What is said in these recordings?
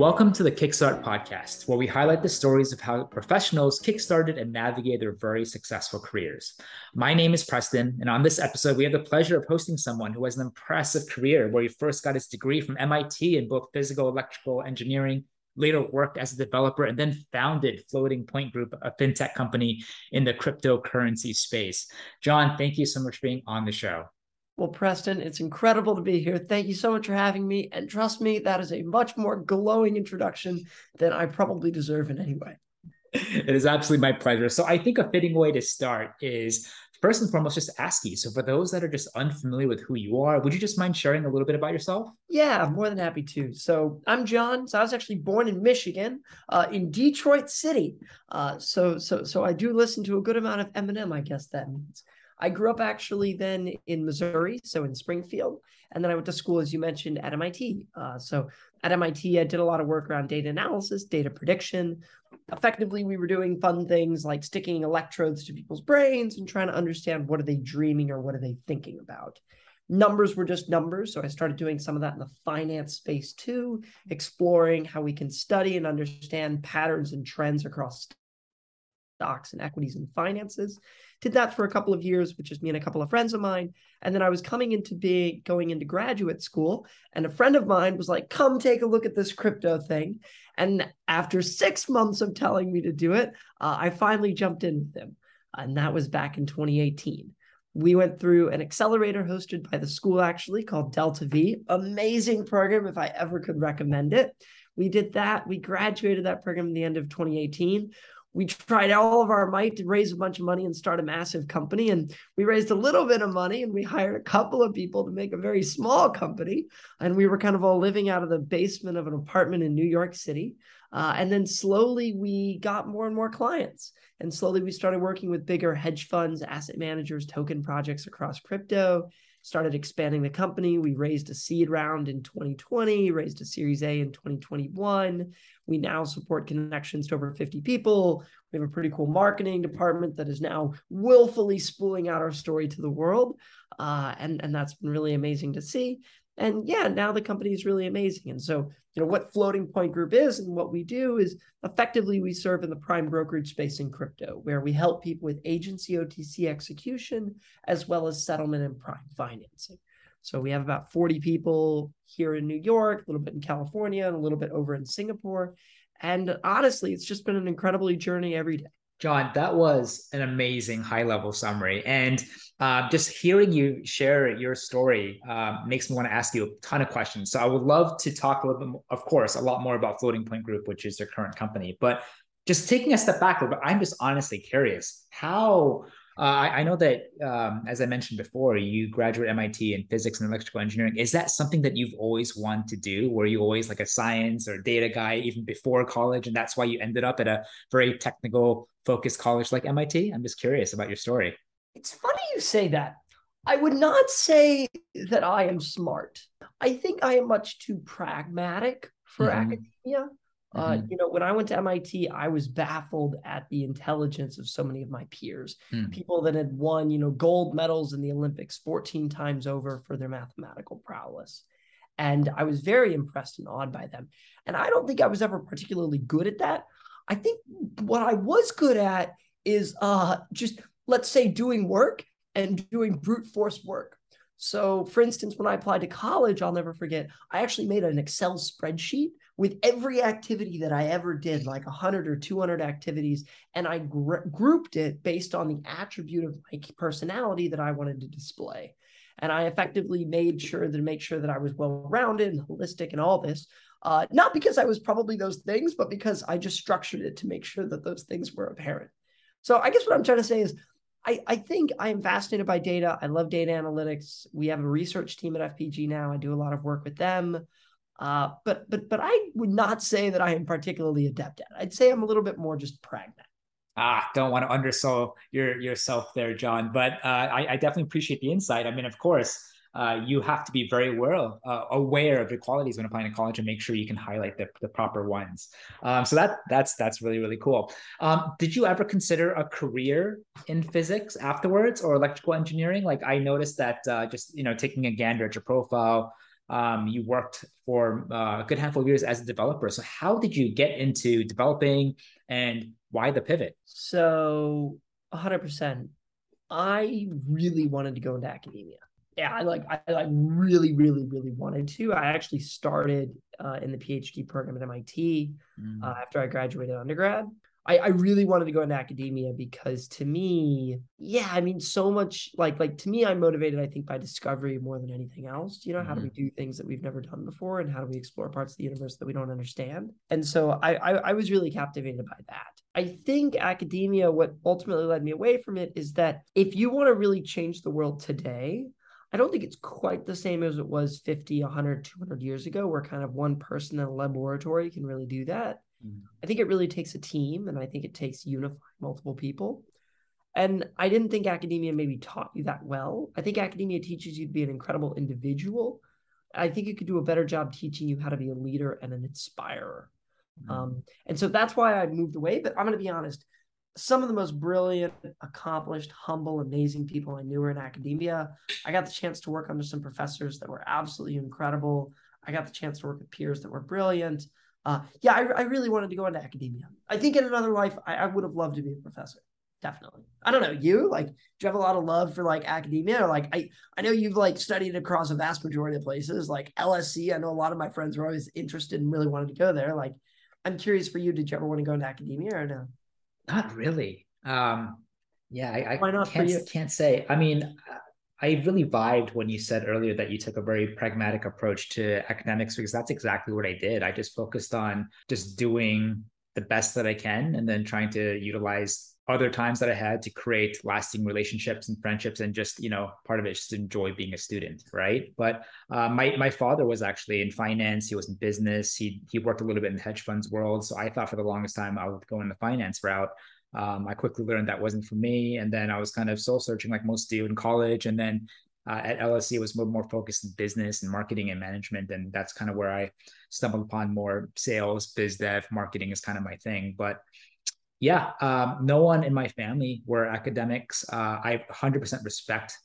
Welcome to the Kickstart podcast, where we highlight the stories of how professionals kickstarted and navigated their very successful careers. My name is Preston, and on this episode, we have the pleasure of hosting someone who has an impressive career where he first got his degree from MIT in both physical electrical engineering, later worked as a developer, and then founded Floating Point Group, a fintech company in the cryptocurrency space. John, thank you so much for being on the show. Well, Preston, it's incredible to be here. Thank you so much for having me. And trust me, that is a much more glowing introduction than I probably deserve in any way. It is absolutely my pleasure. So, I think a fitting way to start is first and foremost, just ask you. So, for those that are just unfamiliar with who you are, would you just mind sharing a little bit about yourself? Yeah, I'm more than happy to. So, I'm John. So, I was actually born in Michigan, uh, in Detroit City. Uh, so, so, so I do listen to a good amount of Eminem. I guess that means. I grew up actually then in Missouri, so in Springfield. And then I went to school, as you mentioned, at MIT. Uh, so at MIT, I did a lot of work around data analysis, data prediction. Effectively, we were doing fun things like sticking electrodes to people's brains and trying to understand what are they dreaming or what are they thinking about. Numbers were just numbers. So I started doing some of that in the finance space too, exploring how we can study and understand patterns and trends across stocks and equities and finances. Did that for a couple of years, which is me and a couple of friends of mine. And then I was coming into being going into graduate school, and a friend of mine was like, "Come take a look at this crypto thing." And after six months of telling me to do it, uh, I finally jumped in with him, and that was back in 2018 we went through an accelerator hosted by the school actually called delta v amazing program if i ever could recommend it we did that we graduated that program in the end of 2018 we tried all of our might to raise a bunch of money and start a massive company. And we raised a little bit of money and we hired a couple of people to make a very small company. And we were kind of all living out of the basement of an apartment in New York City. Uh, and then slowly we got more and more clients. And slowly we started working with bigger hedge funds, asset managers, token projects across crypto started expanding the company. We raised a seed round in 2020, raised a Series A in 2021. We now support connections to over 50 people. We have a pretty cool marketing department that is now willfully spooling out our story to the world. Uh, and, and that's been really amazing to see. And yeah, now the company is really amazing. And so, you know, what Floating Point Group is and what we do is effectively we serve in the prime brokerage space in crypto, where we help people with agency OTC execution as well as settlement and prime financing. So we have about 40 people here in New York, a little bit in California, and a little bit over in Singapore. And honestly, it's just been an incredibly journey every day. John, that was an amazing high level summary. And uh, just hearing you share your story uh, makes me want to ask you a ton of questions. So I would love to talk a little bit, more, of course, a lot more about Floating Point Group, which is your current company. But just taking a step back bit, I'm just honestly curious how uh, I, I, know that, um, as I mentioned before, you graduate MIT in physics and electrical engineering. Is that something that you've always wanted to do? Were you always like a science or data guy even before college, and that's why you ended up at a very technical focused college like MIT? I'm just curious about your story. It's funny you say that. I would not say that I am smart. I think I am much too pragmatic for mm-hmm. academia. Uh, mm-hmm. you know, when I went to MIT, I was baffled at the intelligence of so many of my peers, mm. people that had won, you know, gold medals in the Olympics 14 times over for their mathematical prowess. And I was very impressed and awed by them. And I don't think I was ever particularly good at that. I think what I was good at is uh, just, let's say, doing work and doing brute force work. So, for instance, when I applied to college, I'll never forget, I actually made an Excel spreadsheet with every activity that I ever did, like 100 or 200 activities, and I gr- grouped it based on the attribute of my personality that I wanted to display. And I effectively made sure to make sure that I was well rounded and holistic and all this. Uh, not because I was probably those things, but because I just structured it to make sure that those things were apparent. So I guess what I'm trying to say is I, I think I am fascinated by data. I love data analytics. We have a research team at FPG now. I do a lot of work with them. Uh, but but but I would not say that I am particularly adept at it. I'd say I'm a little bit more just pragmatic. Ah, don't want to undersell your yourself there, John. But uh, I, I, definitely appreciate the insight. I mean, of course, uh, you have to be very well uh, aware of your qualities when applying to college and make sure you can highlight the, the proper ones. Um, so that that's that's really really cool. Um, did you ever consider a career in physics afterwards or electrical engineering? Like I noticed that uh, just you know taking a gander at your profile um, you worked for uh, a good handful of years as a developer. So how did you get into developing and why the pivot? So 100%. I really wanted to go into academia. Yeah, I like I like really really really wanted to. I actually started uh, in the PhD program at MIT mm. uh, after I graduated undergrad. I, I really wanted to go into academia because to me, yeah, I mean, so much like like to me, I'm motivated, I think, by discovery more than anything else. You know, mm-hmm. how do we mm-hmm. do things that we've never done before, and how do we explore parts of the universe that we don't understand? And so I I, I was really captivated by that. I think academia, what ultimately led me away from it, is that if you want to really change the world today, I don't think it's quite the same as it was 50, 100, 200 years ago, where kind of one person in a laboratory can really do that. Mm-hmm. I think it really takes a team, and I think it takes unifying multiple people. And I didn't think academia maybe taught you that well. I think academia teaches you to be an incredible individual. I think it could do a better job teaching you how to be a leader and an inspirer. Mm-hmm. Um, and so that's why I moved away. But I'm going to be honest, some of the most brilliant, accomplished, humble, amazing people I knew were in academia. I got the chance to work under some professors that were absolutely incredible. I got the chance to work with peers that were brilliant uh, yeah, I, I really wanted to go into academia. I think in another life, I, I would have loved to be a professor. Definitely. I don't know you. Like, do you have a lot of love for like academia? Or like, I I know you've like studied across a vast majority of places, like LSE. I know a lot of my friends were always interested and really wanted to go there. Like, I'm curious for you. Did you ever want to go into academia or no? Not really. Um, yeah, I, I can't, can't say. I mean, I really vibed when you said earlier that you took a very pragmatic approach to academics because that's exactly what I did. I just focused on just doing the best that I can and then trying to utilize other times that I had to create lasting relationships and friendships and just, you know, part of it is just enjoy being a student, right? But uh, my my father was actually in finance. He was in business. He he worked a little bit in the hedge funds world. So I thought for the longest time I would go in the finance route. Um, I quickly learned that wasn't for me, and then I was kind of soul searching, like most do in college. And then uh, at LSE, was more, more focused in business and marketing and management, and that's kind of where I stumbled upon more sales, biz dev, marketing is kind of my thing. But yeah, um, no one in my family were academics. Uh, I 100% respect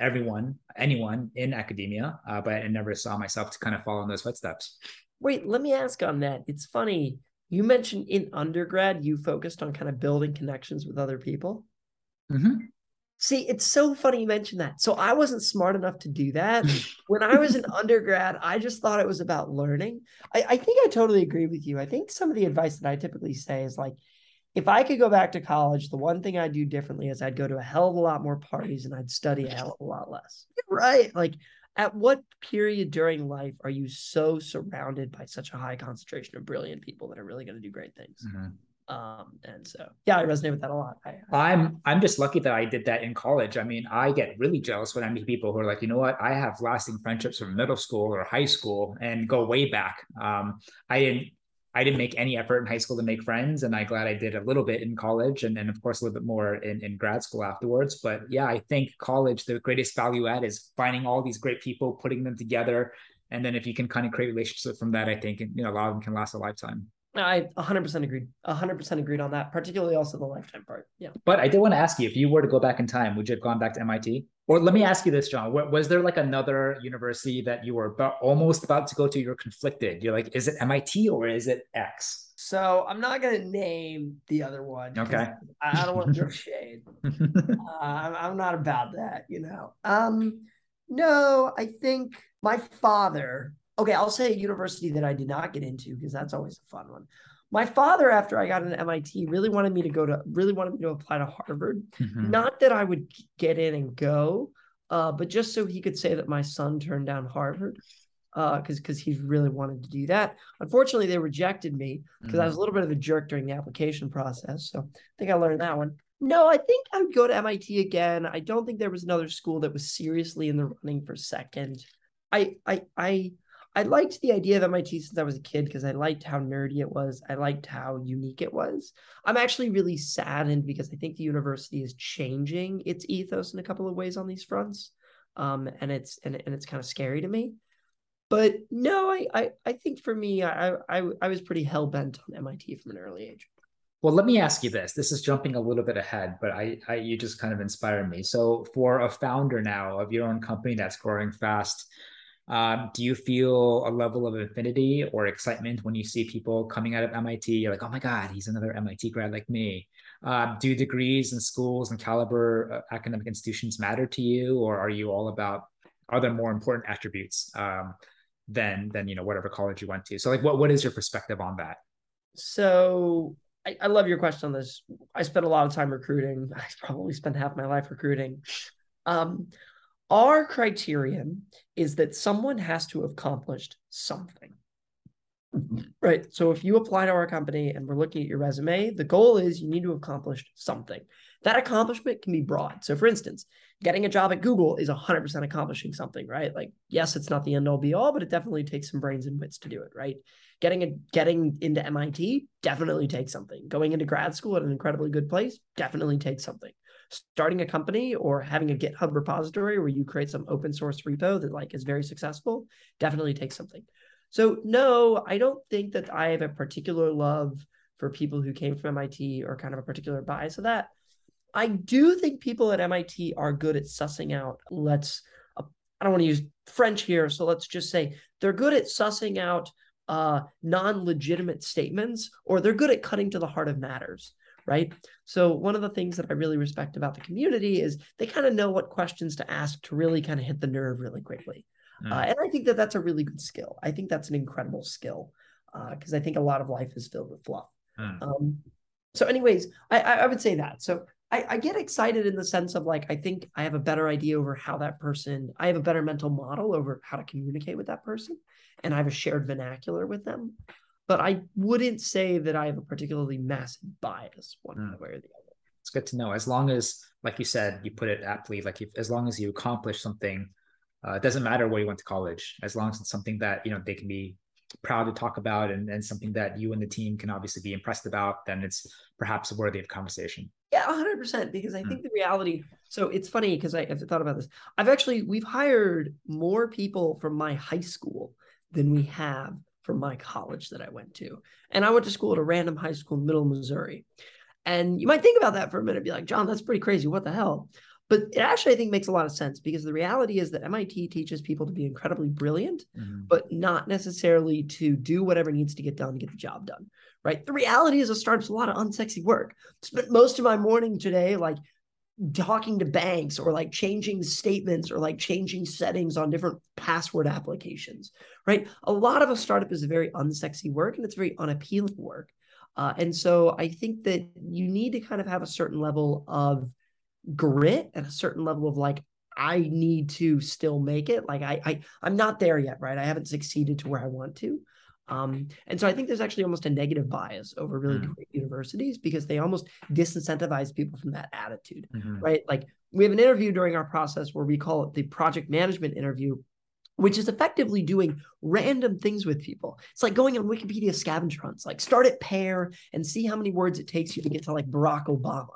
everyone, anyone in academia, uh, but I never saw myself to kind of follow in those footsteps. Wait, let me ask on that. It's funny you mentioned in undergrad you focused on kind of building connections with other people. Mm-hmm. See, it's so funny you mentioned that. So I wasn't smart enough to do that. when I was in undergrad, I just thought it was about learning. I, I think I totally agree with you. I think some of the advice that I typically say is like, if I could go back to college, the one thing I'd do differently is I'd go to a hell of a lot more parties and I'd study a hell of a lot less. Right. Like at what period during life are you so surrounded by such a high concentration of brilliant people that are really going to do great things? Mm-hmm. Um, and so yeah, I resonate with that a lot. I, I, I'm I'm just lucky that I did that in college. I mean, I get really jealous when I meet people who are like, you know what, I have lasting friendships from middle school or high school and go way back. Um, I didn't I didn't make any effort in high school to make friends, and I'm glad I did a little bit in college, and then of course a little bit more in, in grad school afterwards. But yeah, I think college the greatest value add is finding all these great people, putting them together, and then if you can kind of create relationships from that, I think you know a lot of them can last a lifetime. I 100% agreed. 100% agreed on that, particularly also the lifetime part. Yeah. But I did want to ask you if you were to go back in time, would you have gone back to MIT? Or let me ask you this, John. Was there like another university that you were about, almost about to go to? You're conflicted. You're like, is it MIT or is it X? So I'm not going to name the other one. Okay. I, don't want to throw shade. uh, I'm not about that, you know. Um, no, I think my father okay, I'll say a university that I did not get into because that's always a fun one. My father, after I got into MIT, really wanted me to go to, really wanted me to apply to Harvard. Mm-hmm. Not that I would get in and go, uh, but just so he could say that my son turned down Harvard because uh, because he really wanted to do that. Unfortunately, they rejected me because mm-hmm. I was a little bit of a jerk during the application process. So I think I learned that one. No, I think I would go to MIT again. I don't think there was another school that was seriously in the running for second. I I I I liked the idea of MIT since I was a kid because I liked how nerdy it was. I liked how unique it was. I'm actually really saddened because I think the university is changing its ethos in a couple of ways on these fronts. Um, and it's and, and it's kind of scary to me. But no, I I, I think for me, I, I I was pretty hell bent on MIT from an early age. Well, let me ask you this. This is jumping a little bit ahead, but I, I you just kind of inspired me. So for a founder now of your own company that's growing fast, Um, do you feel a level of affinity or excitement when you see people coming out of MIT? You're like, oh my God, he's another MIT grad like me. Uh, do degrees and schools and caliber uh, academic institutions matter to you, or are you all about are there more important attributes um, than than you know whatever college you went to? So like, what what is your perspective on that? So I, I love your question on this. I spent a lot of time recruiting. I probably spent half my life recruiting. Um, our criterion is that someone has to have accomplished something. Right. So if you apply to our company and we're looking at your resume, the goal is you need to have accomplished something. That accomplishment can be broad. So for instance, getting a job at Google is 100% accomplishing something, right? Like, yes, it's not the end all be all, but it definitely takes some brains and wits to do it, right? Getting a getting into MIT definitely takes something. Going into grad school at an incredibly good place definitely takes something starting a company or having a GitHub repository where you create some open source repo that like is very successful definitely takes something. So no, I don't think that I have a particular love for people who came from MIT or kind of a particular bias of that. I do think people at MIT are good at sussing out. Let's, uh, I don't want to use French here, so let's just say they're good at sussing out uh, non-legitimate statements, or they're good at cutting to the heart of matters right? So one of the things that I really respect about the community is they kind of know what questions to ask to really kind of hit the nerve really quickly. Mm. Uh, and I think that that's a really good skill. I think that's an incredible skill because uh, I think a lot of life is filled with fluff. Mm. Um, so, anyways, I, I would say that. So I, I, get excited in the sense of like I think I have a better idea over how that person. I have a better mental model over how to communicate with that person, and I have a shared vernacular with them but I wouldn't say that I have a particularly massive bias one mm. way or the other. It's good to know. As long as, like you said, you put it aptly, like if, as long as you accomplish something, uh, it doesn't matter where you went to college, as long as it's something that you know they can be proud to talk about and, and something that you and the team can obviously be impressed about, then it's perhaps worthy of conversation. Yeah, 100%. Because I mm. think the reality, so it's funny because I, have thought about this. I've actually, we've hired more people from my high school than we have from my college that I went to. And I went to school at a random high school in middle Missouri. And you might think about that for a minute, be like, John, that's pretty crazy. What the hell? But it actually, I think, makes a lot of sense because the reality is that MIT teaches people to be incredibly brilliant, mm-hmm. but not necessarily to do whatever needs to get done to get the job done. Right. The reality is a startup's a lot of unsexy work. Spent most of my morning today, like talking to banks or like changing statements or like changing settings on different password applications, right? A lot of a startup is a very unsexy work and it's very unappealing work. Uh, and so I think that you need to kind of have a certain level of grit and a certain level of like, I need to still make it. Like I, I I'm not there yet, right? I haven't succeeded to where I want to. Um, and so I think there's actually almost a negative bias over really mm. great universities because they almost disincentivize people from that attitude, mm-hmm. right? Like we have an interview during our process where we call it the project management interview, which is effectively doing random things with people. It's like going on Wikipedia scavenger hunts, like start at pair and see how many words it takes you to get to like Barack Obama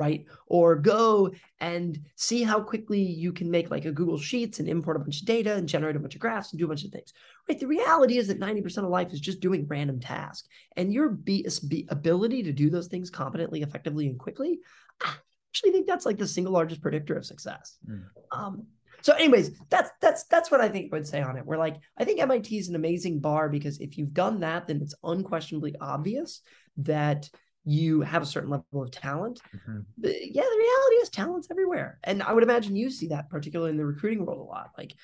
right? Or go and see how quickly you can make like a Google Sheets and import a bunch of data and generate a bunch of graphs and do a bunch of things, right? The reality is that 90% of life is just doing random tasks. And your B- B- ability to do those things competently, effectively, and quickly, I actually think that's like the single largest predictor of success. Mm. Um, so, anyways, that's that's that's what I think I would say on it. We're like, I think MIT is an amazing bar because if you've done that, then it's unquestionably obvious that you have a certain level of talent. Mm-hmm. yeah, the reality is talent's everywhere. And I would imagine you see that particularly in the recruiting world a lot. Like,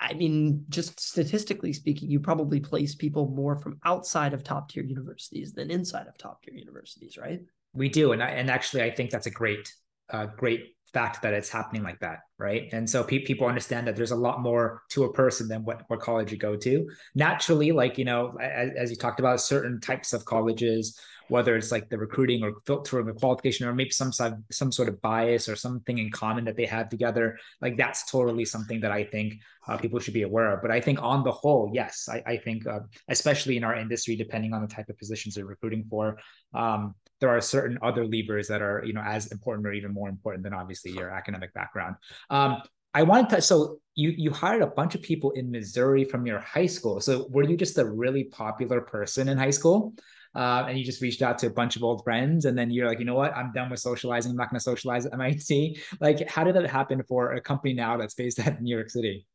I mean, just statistically speaking, you probably place people more from outside of top tier universities than inside of top tier universities, right? We do, and I, and actually, I think that's a great, uh, great fact that it's happening like that, right? And so pe- people understand that there's a lot more to a person than what what college you go to. Naturally, like you know, as, as you talked about, certain types of colleges whether it's like the recruiting or filtering the qualification or maybe some some sort of bias or something in common that they have together like that's totally something that i think uh, people should be aware of but i think on the whole yes i, I think uh, especially in our industry depending on the type of positions they're recruiting for um, there are certain other levers that are you know as important or even more important than obviously your academic background um, I wanted to. So you you hired a bunch of people in Missouri from your high school. So were you just a really popular person in high school? uh, and you just reached out to a bunch of old friends and then you're like you know what i'm done with socializing i'm not going to socialize at mit like how did that happen for a company now that's based at new york city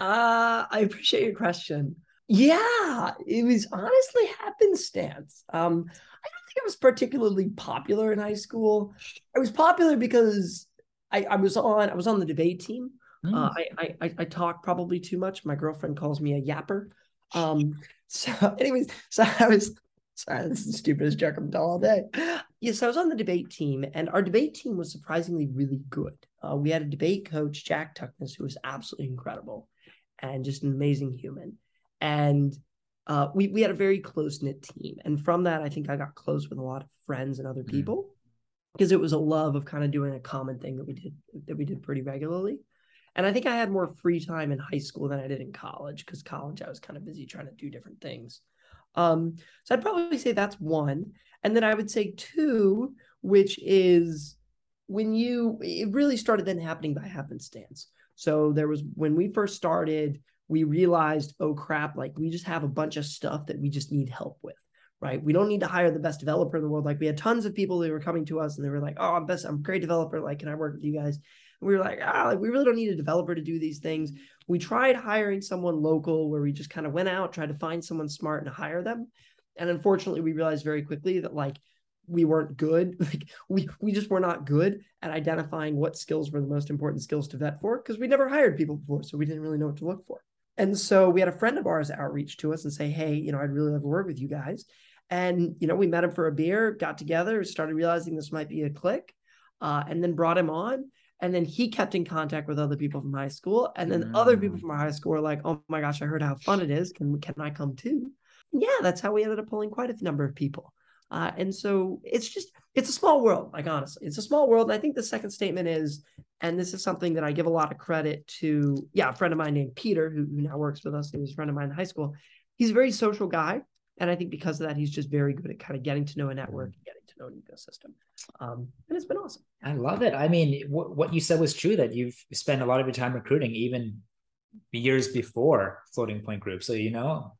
Uh, I appreciate your question. Yeah, it was honestly happenstance. Um, I think I was particularly popular in high school. I was popular because I, I was on I was on the debate team. Mm. Uh, I, I I talk probably too much. My girlfriend calls me a yapper. Um, so anyways, so I was sorry, this is the stupidest joke I'm telling all day. Yes, I was on the debate team, and our debate team was surprisingly really good. Uh, we had a debate coach, Jack Tuckness, who was absolutely incredible and just an amazing human. And uh, we we had a very close knit team, and from that, I think I got close with a lot of friends and other mm. people because it was a love of kind of doing a common thing that we did that we did pretty regularly. And I think I had more free time in high school than I did in college because college I was kind of busy trying to do different things. Um, so I'd probably say that's one. And then I would say two, which is when you it really started then happening by happenstance. So there was when we first started, we realized, oh crap, like we just have a bunch of stuff that we just need help with. Right. We don't need to hire the best developer in the world. Like we had tons of people that were coming to us and they were like, Oh, I'm best, I'm a great developer. Like, can I work with you guys? And we were like, ah, like we really don't need a developer to do these things. We tried hiring someone local where we just kind of went out, tried to find someone smart and hire them. And unfortunately, we realized very quickly that like we weren't good. Like we we just were not good at identifying what skills were the most important skills to vet for because we never hired people before, so we didn't really know what to look for. And so we had a friend of ours outreach to us and say, "Hey, you know, I'd really love to work with you guys." And you know, we met him for a beer, got together, started realizing this might be a click, uh, and then brought him on. And then he kept in contact with other people from high school, and then mm. other people mm. from our high school were like, "Oh my gosh, I heard how fun it is. Can can I come too?" yeah, that's how we ended up pulling quite a number of people. Uh, and so it's just it's a small world like honestly it's a small world. And i think the second statement is and this is something that i give a lot of credit to yeah a friend of mine named peter who, who now works with us he was a friend of mine in high school. He's a very social guy. And i think because of that he's just very good at kind of getting to know a network and getting to know an ecosystem. Um, and it's been awesome. I love it. I mean w- what you said was true that you've spent a lot of your time recruiting even years before floating point group. So you know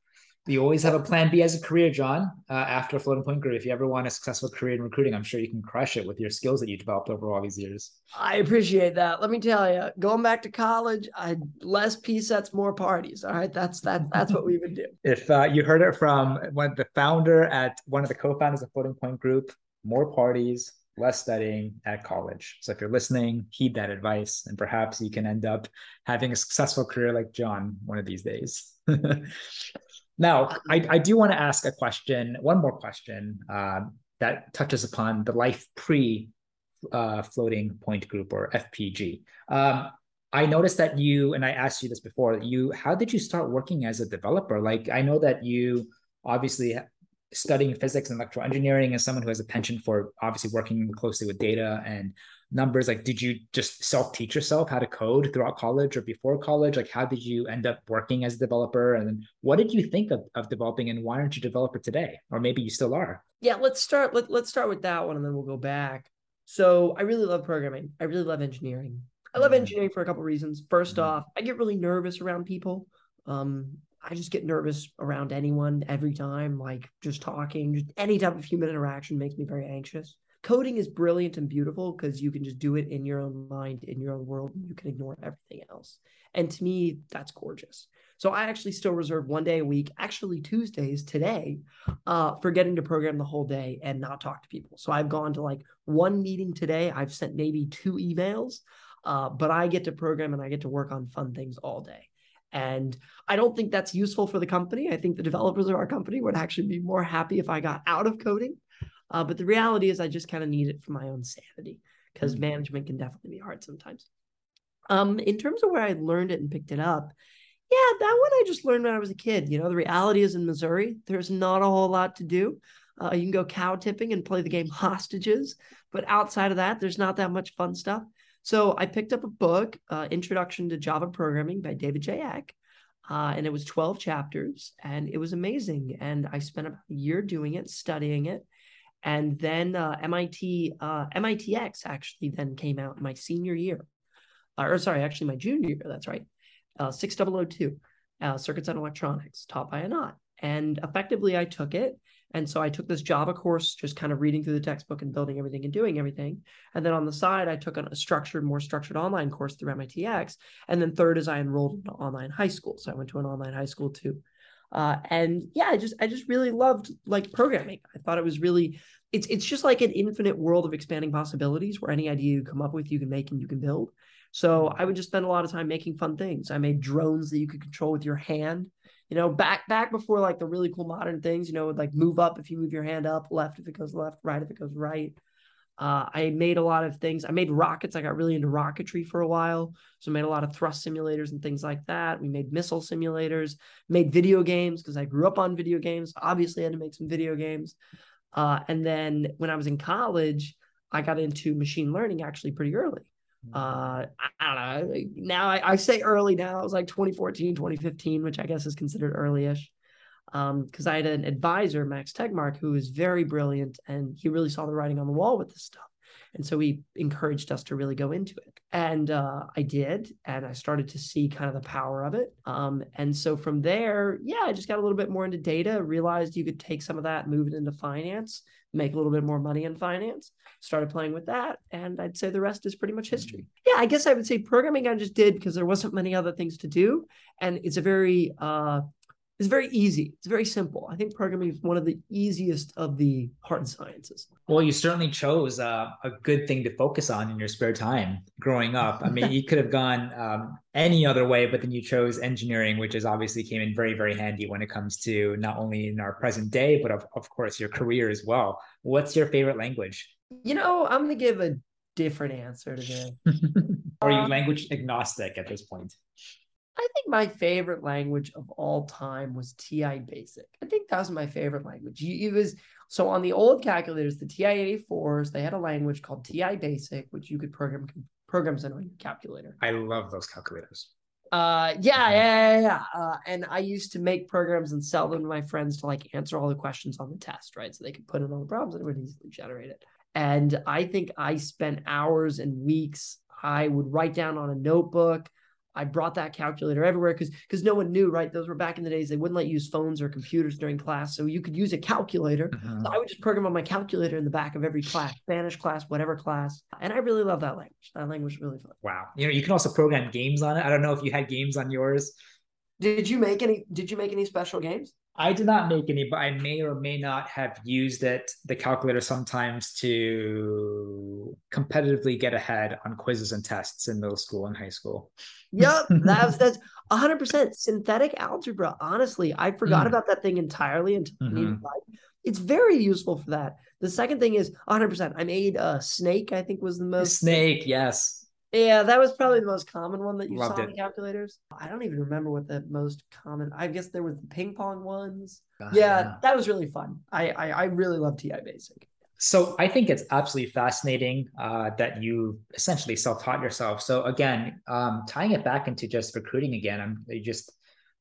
you always have a plan B as a career, John, uh, after floating point group. If you ever want a successful career in recruiting, I'm sure you can crush it with your skills that you developed over all these years. I appreciate that. Let me tell you, going back to college, I less P sets, more parties. All right, that's that. That's what we would do. if uh, you heard it from one the founder at one of the co-founders of Floating Point Group, more parties, less studying at college. So if you're listening, heed that advice, and perhaps you can end up having a successful career like John one of these days. Now, I, I do want to ask a question, one more question uh, that touches upon the life pre uh, floating point group or FPG. Um, I noticed that you, and I asked you this before, you, how did you start working as a developer? Like, I know that you obviously studying physics and electrical engineering as someone who has a penchant for obviously working closely with data and numbers like did you just self teach yourself how to code throughout college or before college? Like how did you end up working as a developer? And what did you think of, of developing and why aren't you a developer today? Or maybe you still are. Yeah let's start let, let's start with that one and then we'll go back. So i really love programming. I really love engineering. I love mm-hmm. engineering for a couple of reasons. 1st mm-hmm. off i get really nervous around people. Um I just get nervous around anyone every time, like just talking, just any type of human interaction makes me very anxious coding is brilliant and beautiful because you can just do it in your own mind, in your own world, and you can ignore everything else. And to me, that's gorgeous. So I actually still reserve one day a week, actually Tuesdays today, uh, for getting to program the whole day and not talk to people. So I've gone to like one meeting today. I've sent maybe two emails, uh, but I get to program and I get to work on fun things all day. And I don't think that's useful for the company. I think the developers of our company would actually be more happy if I got out of coding uh, but the reality is, I just kind of need it for my own sanity because mm-hmm. management can definitely be hard sometimes. Um, in terms of where I learned it and picked it up, yeah, that one I just learned when I was a kid. You know, the reality is in Missouri, there's not a whole lot to do. Uh, you can go cow tipping and play the game Hostages, but outside of that, there's not that much fun stuff. So I picked up a book, uh, Introduction to Java Programming by David J. Eck, uh, and it was 12 chapters, and it was amazing. And I spent about a year doing it, studying it, and then uh, MIT uh, MITx actually then came out my senior year, uh, or sorry, actually my junior year. That's right, uh, six double o two, uh, circuits and electronics, taught by Anant. And effectively, I took it And so I took this Java course, just kind of reading through the textbook and building everything and doing everything. And then on the side, I took a structured, more structured online course through MITx. And then third is I enrolled in online high school. So I went to an online high school too. Uh, and yeah, I just I just really loved like programming. I thought it was really it's it's just like an infinite world of expanding possibilities where any idea you come up with you can make and you can build. So I would just spend a lot of time making fun things. I made drones that you could control with your hand. You know, back back before like the really cool modern things, you know, would like move up if you move your hand up, left if it goes left, right if it goes right. Uh, I made a lot of things. I made rockets. I got really into rocketry for a while. So I made a lot of thrust simulators and things like that. We made missile simulators, made video games because I grew up on video games. Obviously, I had to make some video games. Uh, and then when I was in college, I got into machine learning actually pretty early. Uh, I don't know. Now I, I say early now. It was like 2014, 2015, which I guess is considered early-ish because um, I had an advisor, Max Tegmark, who was very brilliant and he really saw the writing on the wall with this stuff. And so he encouraged us to really go into it. And uh, I did. And I started to see kind of the power of it. Um, and so from there, yeah, I just got a little bit more into data, realized you could take some of that, move it into finance, make a little bit more money in finance, started playing with that. And I'd say the rest is pretty much history. Yeah, I guess I would say programming I just did because there wasn't many other things to do. And it's a very, uh, it's very easy. It's very simple. I think programming is one of the easiest of the hard sciences. Well, you certainly chose uh, a good thing to focus on in your spare time growing up. I mean, you could have gone um, any other way, but then you chose engineering, which is obviously came in very, very handy when it comes to not only in our present day, but of, of course your career as well. What's your favorite language? You know, I'm going to give a different answer to this. Are you language agnostic at this point? I think my favorite language of all time was TI Basic. I think that was my favorite language. It was so on the old calculators, the TI 84s, they had a language called TI Basic, which you could program programs in on your calculator. I love those calculators. Uh, yeah, yeah, yeah. yeah. Uh, and I used to make programs and sell them to my friends to like answer all the questions on the test, right? So they could put in all the problems and it would easily generate it. And I think I spent hours and weeks. I would write down on a notebook I brought that calculator everywhere because because no one knew, right? Those were back in the days they wouldn't let you use phones or computers during class, so you could use a calculator. Uh-huh. So I would just program on my calculator in the back of every class, Spanish class, whatever class, and I really love that language. That language is really fun. Wow, you know, you can also program games on it. I don't know if you had games on yours. Did you make any? Did you make any special games? I did not make any, but I may or may not have used it, the calculator, sometimes to competitively get ahead on quizzes and tests in middle school and high school. Yep, that's that's 100 percent synthetic algebra. Honestly, I forgot mm. about that thing entirely until mm-hmm. It's very useful for that. The second thing is 100. percent I made a snake. I think was the most snake. Yes, yeah, that was probably the most common one that you Loved saw it. in calculators. I don't even remember what the most common. I guess there were the ping pong ones. Uh, yeah, that was really fun. I, I I really love TI Basic. So I think it's absolutely fascinating uh, that you essentially self-taught yourself. So again, um, tying it back into just recruiting again, I'm, it just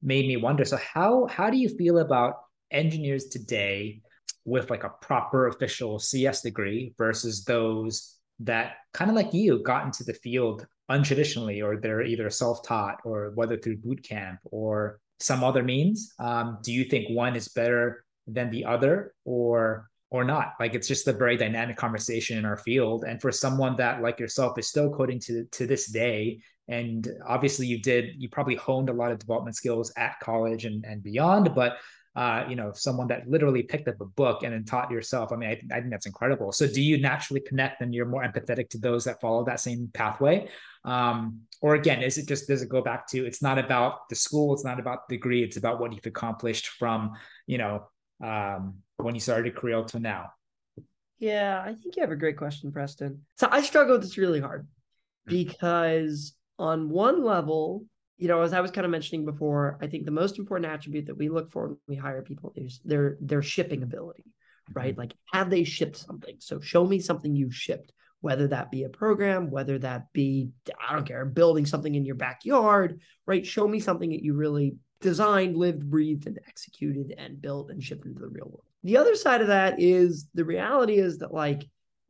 made me wonder. So how how do you feel about engineers today with like a proper official CS degree versus those that kind of like you got into the field untraditionally or they're either self-taught or whether through boot camp or some other means um, do you think one is better than the other or or not? Like it's just a very dynamic conversation in our field. And for someone that like yourself is still coding to to this day and obviously you did you probably honed a lot of development skills at college and and beyond but uh, you know, someone that literally picked up a book and then taught yourself. I mean, I, I think that's incredible. So do you naturally connect and you're more empathetic to those that follow that same pathway? Um, or again, is it just, does it go back to, it's not about the school, it's not about the degree, it's about what you've accomplished from, you know, um, when you started career to now? Yeah, I think you have a great question, Preston. So I struggle with this really hard because on one level, you know, as I was kind of mentioning before, I think the most important attribute that we look for when we hire people is their their shipping ability, right? Mm-hmm. Like, have they shipped something? So show me something you shipped, whether that be a program, whether that be I don't care, building something in your backyard, right? Show me something that you really designed, lived, breathed, and executed and built and shipped into the real world. The other side of that is the reality is that like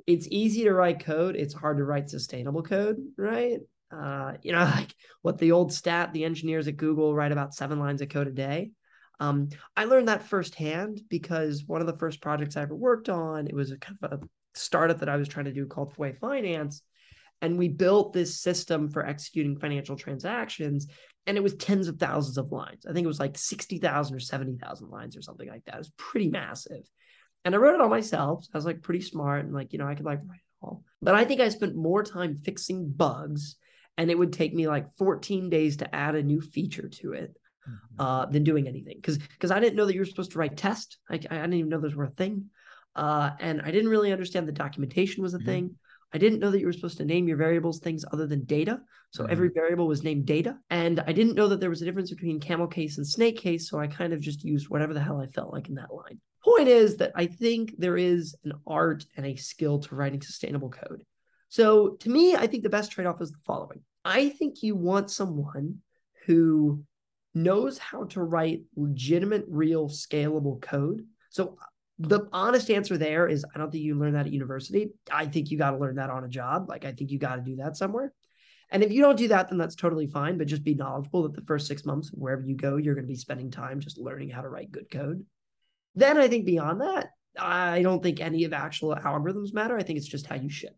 it's easy to write code, it's hard to write sustainable code, right? Uh, you know, like what the old stat, the engineers at Google write about seven lines of code a day. Um, I learned that firsthand because one of the first projects I ever worked on, it was a kind of a startup that I was trying to do called Fway Finance. And we built this system for executing financial transactions. And it was tens of thousands of lines. I think it was like 60,000 or 70,000 lines or something like that. It was pretty massive. And I wrote it all myself. So I was like pretty smart and like, you know, I could like write it all. But I think I spent more time fixing bugs and it would take me like 14 days to add a new feature to it mm-hmm. uh, than doing anything. Because because I didn't know that you were supposed to write test. I, I didn't even know those were a thing. Uh, and I didn't really understand the documentation was a mm-hmm. thing. I didn't know that you were supposed to name your variables things other than data. So mm-hmm. every variable was named data. And I didn't know that there was a difference between camel case and snake case. So I kind of just used whatever the hell I felt like in that line. Point is that I think there is an art and a skill to writing sustainable code. So to me, I think the best trade off is the following I think you want someone who knows how to write legitimate, real, scalable code. So the honest answer there is I don't think you learn that at university. I think you got to learn that on a job. Like I think you got to do that somewhere. And if you don't do that, then that's totally fine. But just be knowledgeable that the first six months, wherever you go, you're going to be spending time just learning how to write good code. Then I think beyond that, I don't think any of actual algorithms matter. I think it's just how you ship.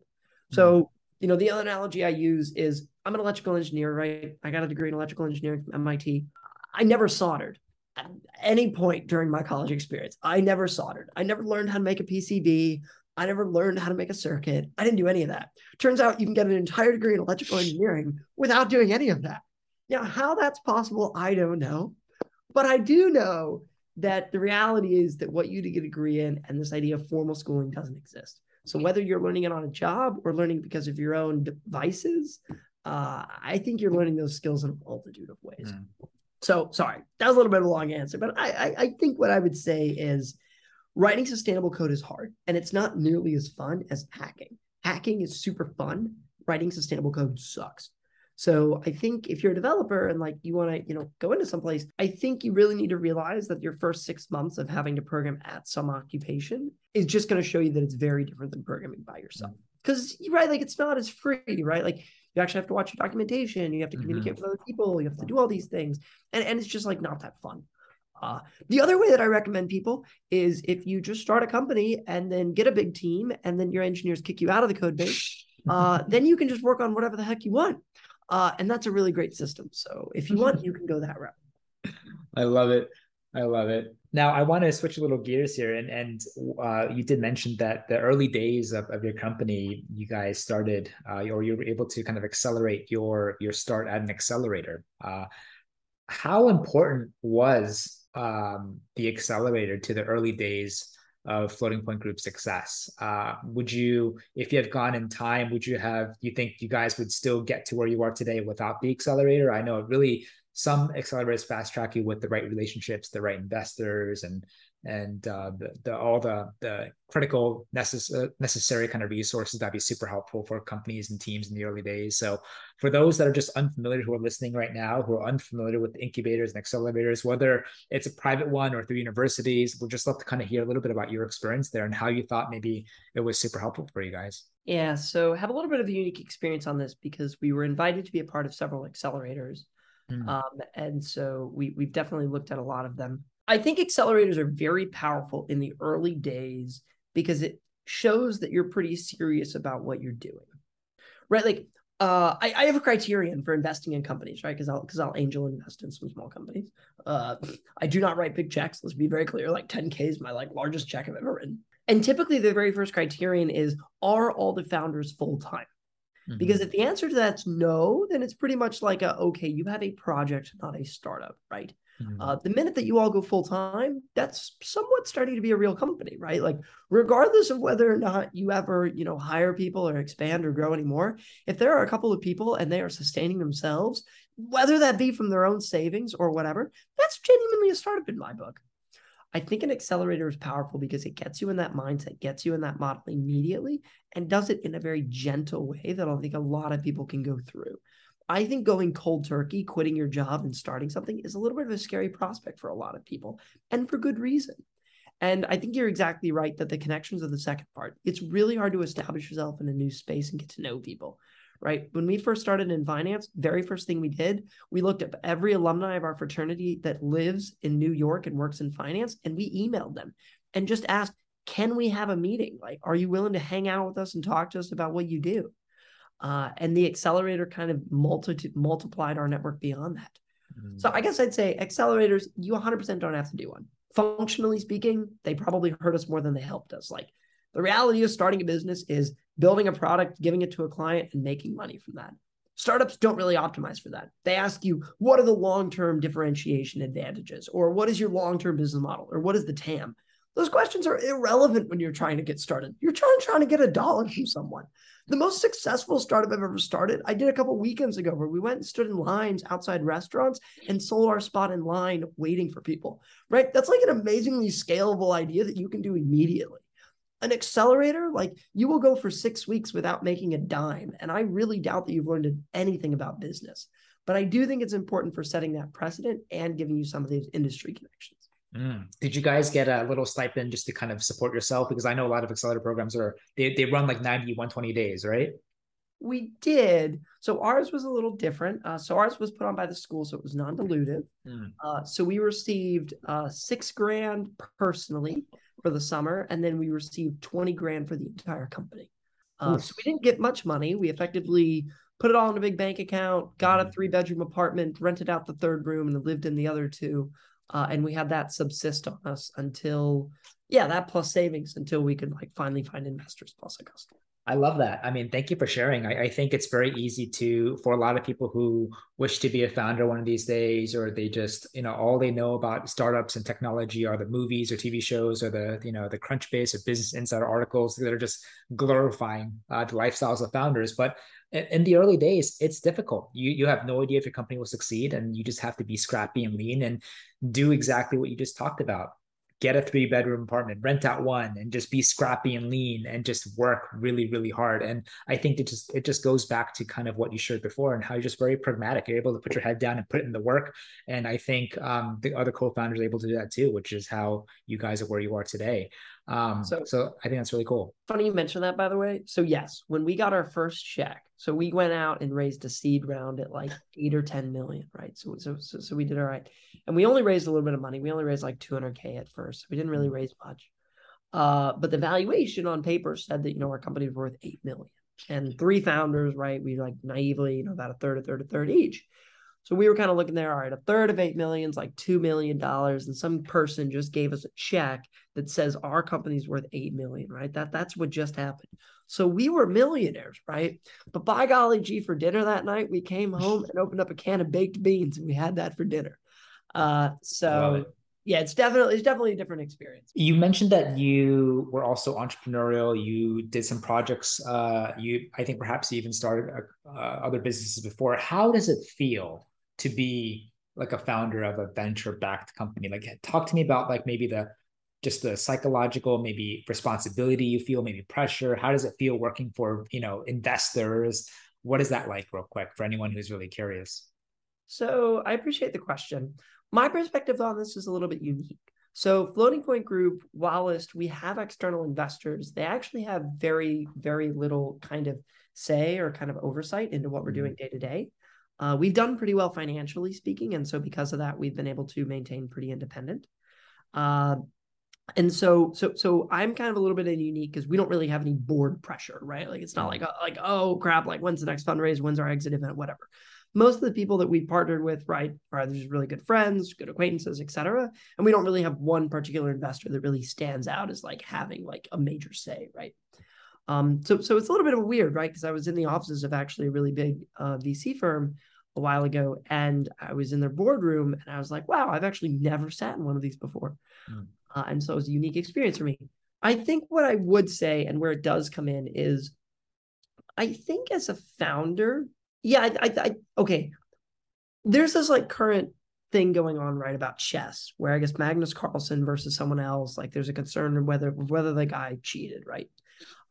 So, mm-hmm. you know, the other analogy I use is I'm an electrical engineer, right? I got a degree in electrical engineering from MIT. I never soldered at any point during my college experience. I never soldered. I never learned how to make a PCB. I never learned how to make a circuit. I didn't do any of that. Turns out you can get an entire degree in electrical engineering without doing any of that. Now, how that's possible, I don't know. But I do know that the reality is that what you get a degree in and this idea of formal schooling doesn't exist. So whether you're learning it on a job or learning because of your own devices, uh, I think you're learning those skills in a multitude of ways. Mm. So sorry, that was a little bit of a long answer, but I, I, I think what I would say is writing sustainable code is hard and it's not nearly as fun as hacking. Hacking is super fun. Writing sustainable code sucks. So I think if you're a developer and like you want to, you know, go into someplace, I think you really need to realize that your first six months of having to program at some occupation is just going to show you that it's very different than programming by yourself. Because mm. right, like it's not as free, right? Like you actually have to watch your documentation, you have to communicate mm-hmm. with other people, you have to do all these things. And, and it's just like not that fun. Uh, the other way that I recommend people is if you just start a company and then get a big team and then your engineers kick you out of the code base, uh, then you can just work on whatever the heck you want. Uh, and that's a really great system. So if you want, you can go that route. I love it. I love it. Now I want to switch a little gears here, and and uh, you did mention that the early days of, of your company, you guys started, uh, or you were able to kind of accelerate your your start at an accelerator. Uh, how important was um, the accelerator to the early days of Floating Point Group success? Uh, would you, if you had gone in time, would you have? You think you guys would still get to where you are today without the accelerator? I know it really some accelerators fast track you with the right relationships, the right investors, and and uh, the, the all the the critical necess- necessary kind of resources that'd be super helpful for companies and teams in the early days. So for those that are just unfamiliar who are listening right now, who are unfamiliar with incubators and accelerators, whether it's a private one or through universities, we'd just love to kind of hear a little bit about your experience there and how you thought maybe it was super helpful for you guys. Yeah, so have a little bit of a unique experience on this because we were invited to be a part of several accelerators. Mm. Um, and so we we've definitely looked at a lot of them. I think accelerators are very powerful in the early days because it shows that you're pretty serious about what you're doing. Right? Like uh, I, I, have a criterion for investing in companies, right? Because I'll because I'll angel invest in some small companies. Uh, I do not write big checks. Let's be very clear. Like 10k is my like largest check I've ever written. And typically, the very first criterion is: Are all the founders full time? Mm-hmm. Because if the answer to that's no, then it's pretty much like a okay, you have a project, not a startup, right? Mm-hmm. Uh, the minute that you all go full time, that's somewhat starting to be a real company, right? Like, regardless of whether or not you ever, you know, hire people or expand or grow anymore, if there are a couple of people and they are sustaining themselves, whether that be from their own savings or whatever, that's genuinely a startup in my book. I think an accelerator is powerful because it gets you in that mindset, gets you in that model immediately, and does it in a very gentle way that I think a lot of people can go through. I think going cold turkey, quitting your job and starting something is a little bit of a scary prospect for a lot of people, and for good reason. And I think you're exactly right that the connections are the second part. It's really hard to establish yourself in a new space and get to know people, right? When we first started in finance, very first thing we did, we looked at every alumni of our fraternity that lives in New York and works in finance, and we emailed them and just asked, can we have a meeting? Like, are you willing to hang out with us and talk to us about what you do? Uh, and the accelerator kind of multi- multiplied our network beyond that. Mm-hmm. So I guess I'd say accelerators, you 100% don't have to do one. Functionally speaking, they probably hurt us more than they helped us. Like the reality of starting a business is building a product, giving it to a client, and making money from that. Startups don't really optimize for that. They ask you, what are the long term differentiation advantages? Or what is your long term business model? Or what is the TAM? Those questions are irrelevant when you're trying to get started. You're trying, trying to get a dollar from someone. The most successful startup I've ever started, I did a couple weekends ago where we went and stood in lines outside restaurants and sold our spot in line waiting for people, right? That's like an amazingly scalable idea that you can do immediately. An accelerator, like you will go for six weeks without making a dime. And I really doubt that you've learned anything about business. But I do think it's important for setting that precedent and giving you some of these industry connections. Mm. Did you guys get a little stipend just to kind of support yourself? Because I know a lot of accelerator programs are they, they run like 90, 120 days, right? We did. So ours was a little different. Uh, so ours was put on by the school, so it was non-dilutive. Mm. Uh, so we received uh, six grand personally for the summer, and then we received 20 grand for the entire company. Uh, so we didn't get much money. We effectively put it all in a big bank account, got a mm. three bedroom apartment, rented out the third room, and lived in the other two uh, and we had that subsist on us until yeah that plus savings until we could like finally find investors plus a customer I love that. I mean, thank you for sharing. I, I, think it's very easy to, for a lot of people who wish to be a founder one of these days, or they just, you know, all they know about startups and technology are the movies or TV shows or the, you know, the Crunchbase or Business Insider articles that are just glorifying uh, the lifestyles of founders. But in the early days, it's difficult. You you have no idea if your company will succeed, and you just have to be scrappy and lean and do exactly what you just talked about. Get a three bedroom apartment, rent out one, and just be scrappy and lean, and just work really really hard. And I think it just it just goes back to kind of what you shared before, and how you're just very pragmatic. You're able to put your head down and put in the work. And I think um, the other co-founders are able to do that too, which is how you guys are where you are today. Um, so, so I think that's really cool. Funny you mentioned that, by the way. So yes, when we got our first check, so we went out and raised a seed round at like eight or ten million, right? So so so, so we did all right, and we only raised a little bit of money. We only raised like two hundred k at first. We didn't really mm-hmm. raise much, uh, but the valuation on paper said that you know our company was worth eight million, and three founders, right? We like naively, you know, about a third, a third, a third each. So we were kind of looking there, all right, a third of eight million is like two million dollars, and some person just gave us a check that says our company's worth eight million, right? That that's what just happened. So we were millionaires, right? But by golly gee, for dinner that night, we came home and opened up a can of baked beans and we had that for dinner. Uh, so yeah, it's definitely it's definitely a different experience. You mentioned that you were also entrepreneurial. You did some projects. Uh, you I think perhaps you even started uh, other businesses before. How does it feel to be like a founder of a venture backed company? Like talk to me about like maybe the just the psychological maybe responsibility you feel maybe pressure. How does it feel working for you know investors? What is that like real quick for anyone who's really curious? So i appreciate the question. My perspective on this is a little bit unique. So floating point group whilst we have external investors. They actually have very very little kind of say or kind of oversight into what we're mm-hmm. doing day to day uh, we've done pretty well financially speaking, and so because of that, we've been able to maintain pretty independent. Uh, and so, so, so I'm kind of a little bit unique because we don't really have any board pressure, right? Like it's not like mm-hmm. like oh crap, like when's the next fundraise, when's our exit event, whatever. Most of the people that we've partnered with, right, are just really good friends, good acquaintances, etc. And we don't really have one particular investor that really stands out as like having like a major say, right? Um, so so it's a little bit of a weird, right? Because I was in the offices of actually a really big uh, VC firm a while ago, and I was in their boardroom, and I was like, wow, I've actually never sat in one of these before, mm. uh, and so it was a unique experience for me. I think what I would say, and where it does come in, is I think as a founder, yeah, I, I, I okay, there's this like current thing going on right about chess where i guess magnus carlsen versus someone else like there's a concern whether whether the guy cheated right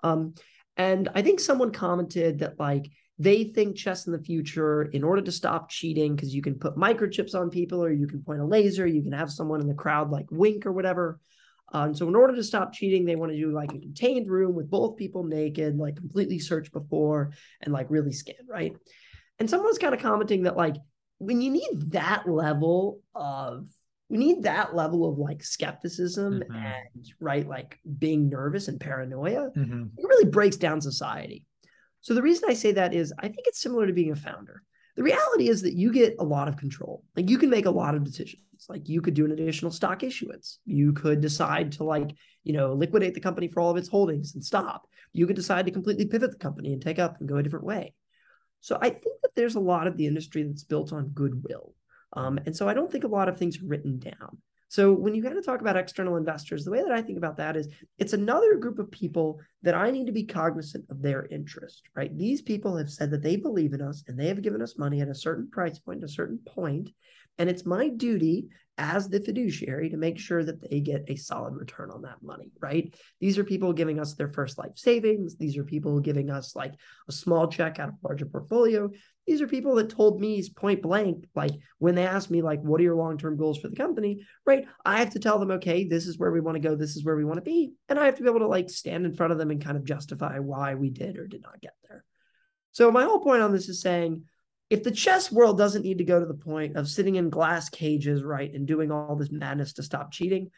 um, and I think someone commented that like they think chess in the future, in order to stop cheating, because you can put microchips on people or you can point a laser, you can have someone in the crowd like wink or whatever. And so, in order to stop cheating, they want to do like a contained room with both people naked, like completely search before and like really scan, right? And someone's kind of commenting that like when you need that level of we need that level of like skepticism mm-hmm. and right like being nervous and paranoia. Mm-hmm. it really breaks down society. So the reason i say that is i think it's similar to being a founder. The reality is that you get a lot of control. Like you can make a lot of decisions. Like you could do an additional stock issuance. You could decide to like you know liquidate the company for all of its holdings and stop. You could decide to completely pivot the company and take up and go a different way. So I think that there's a lot of the industry that's built on goodwill. Um, and so I don't think a lot of things are written down. So when you kind of talk about external investors, the way that I think about that is it's another group of people that I need to be cognizant of their interest, right? These people have said that they believe in us and they have given us money at a certain price point, a certain point, and it's my duty as the fiduciary to make sure that they get a solid return on that money, right? These are people giving us their first life savings. These are people giving us like a small check out of a larger portfolio. These are people that told me point blank, like when they asked me, like, what are your long term goals for the company, right? I have to tell them, okay, this is where we want to go. This is where we want to be. And I have to be able to like stand in front of them and kind of justify why we did or did not get there. So my whole point on this is saying, if the chess world doesn't need to go to the point of sitting in glass cages, right, and doing all this madness to stop cheating,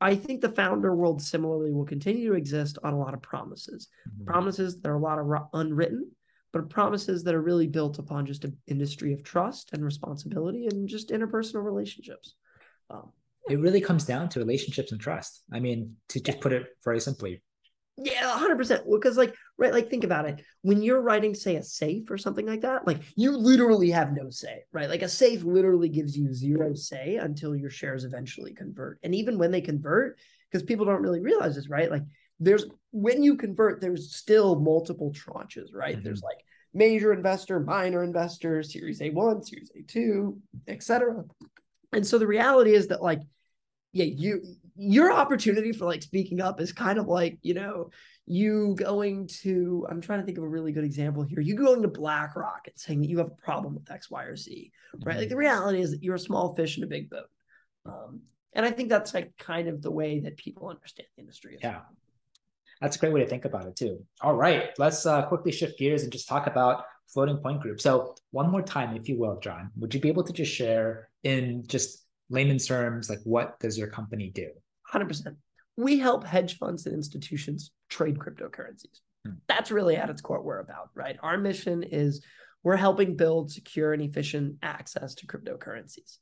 I think the founder world similarly will continue to exist on a lot of promises. Mm-hmm. Promises that are a lot of unwritten, but promises that are really built upon just an industry of trust and responsibility and just interpersonal relationships. Um, it really comes down to relationships and trust. I mean, to just put it very simply, yeah, hundred percent. Because like, right, like think about it. When you're writing, say, a safe or something like that, like you literally have no say, right? Like a safe literally gives you zero say until your shares eventually convert. And even when they convert, because people don't really realize this, right? Like there's when you convert, there's still multiple tranches, right? Mm-hmm. There's like major investor, minor investor, series A1, series A2, etc. And so the reality is that like, yeah, you your opportunity for like speaking up is kind of like you know you going to i'm trying to think of a really good example here. You going to blackrock and saying that you have a problem with x y or z right? Like the mm-hmm. reality is that you're a small fish in a big boat. Um, and i think that's like kind of the way that people understand the industry yeah. that's a great way to think about it too. All right let's uh, quickly shift gears and just talk about floating point group. So one more time if you will john would you be able to just share in just layman's terms like what does your company do 100%. We help hedge funds and institutions trade cryptocurrencies. Hmm. That's really at its core what we're about, right? Our mission is we're helping build secure and efficient access to cryptocurrencies.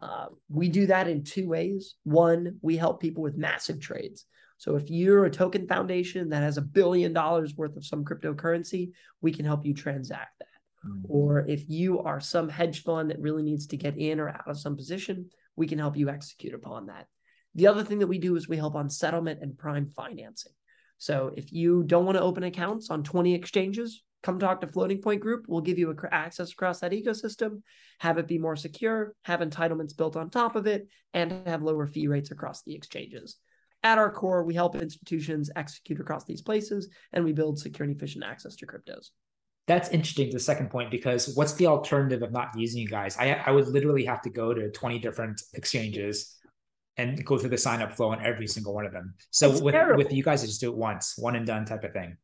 Uh, we do that in two ways. One, we help people with massive trades. So if you're a token foundation that has a billion dollars worth of some cryptocurrency, we can help you transact that. Mm-hmm. Or if you are some hedge fund that really needs to get in or out of some position, we can help you execute upon that. The other thing that we do is we help on settlement and prime financing. So if you don't want to open accounts on 20 exchanges, come talk to Floating Point Group. We'll give you access across that ecosystem, have it be more secure, have entitlements built on top of it, and have lower fee rates across the exchanges. At our core, we help institutions execute across these places, and we build secure and efficient access to cryptos. That's interesting. The second point, because what's the alternative of not using you guys? I, I would literally have to go to 20 different exchanges and go through the sign up flow on every single one of them. So it's with terrible. with you guys, you just do it once, one and done type of thing.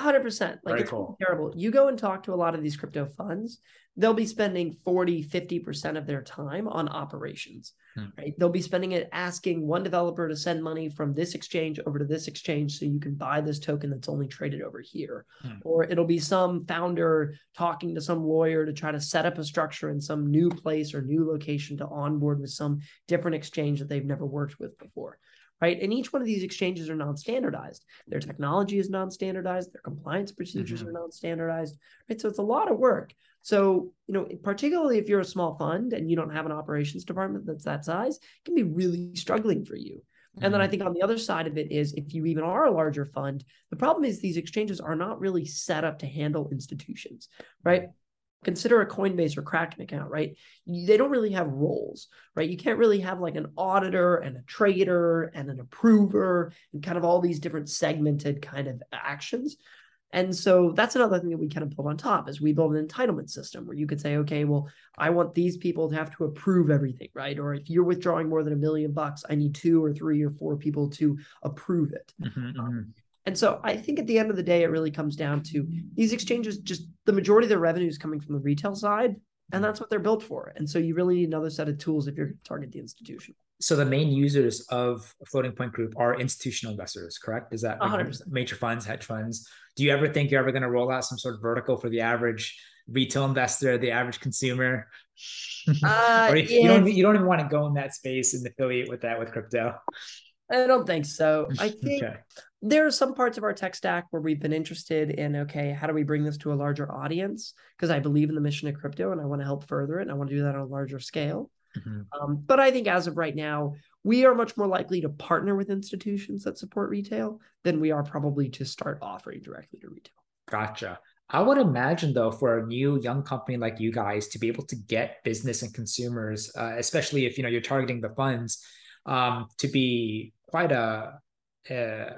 Hundred percent. Like Very it's cool. terrible. You go and talk to a lot of these crypto funds, they'll be spending 40, 50% of their time on operations, hmm. right? They'll be spending it asking one developer to send money from this exchange over to this exchange so you can buy this token that's only traded over here. Hmm. Or it'll be some founder talking to some lawyer to try to set up a structure in some new place or new location to onboard with some different exchange that they've never worked with before right? And each one of these exchanges are non-standardized. Their technology is non-standardized. Their compliance procedures mm-hmm. are non-standardized, right? So it's a lot of work. So, you know, particularly if you're a small fund and you don't have an operations department that's that size, it can be really struggling for you. And then I mm-hmm. think on the other side of it is if you even are a larger fund, the problem is these exchanges are not really set up to handle institutions, right? Consider a Coinbase or Kraken account, right? They don't really have roles, right? You can't really have like an auditor and a trader and an approver and kind of all these different segmented kind of actions. And so that's another thing that we kind of build on top is we build an entitlement system where you could say, okay, well, I want these people to have to approve everything, right? Or if you're withdrawing more than a million bucks, I need two or three or four people to approve it. Mm-hmm, mm-hmm. And so I think at the end of the day, it really comes down to these exchanges, just the majority of their revenue is coming from the retail side, and mm-hmm. that's what they're built for. And so you really need another set of tools if you're going to target the institution. So the main users of Floating Point Group are institutional investors, correct? Is that like major funds, hedge funds? Do you ever think you're ever going to roll out some sort of vertical for the average retail investor, the average consumer? Uh, or you, don't you don't even want to go in that space and affiliate with that with crypto. I don't think so. I think okay. There are some parts of our tech stack where we've been interested in okay, how do we bring this to a larger audience? Because I believe in the mission of crypto and I want to help further it and I want to do that on a larger scale. Mm-hmm. Um, but I think as of right now, we are much more likely to partner with institutions that support retail than we are probably to start offering directly to retail. Gotcha. I would imagine, though, for a new young company like you guys to be able to get business and consumers, uh, especially if you know you're targeting the funds, um, to be quite a, a,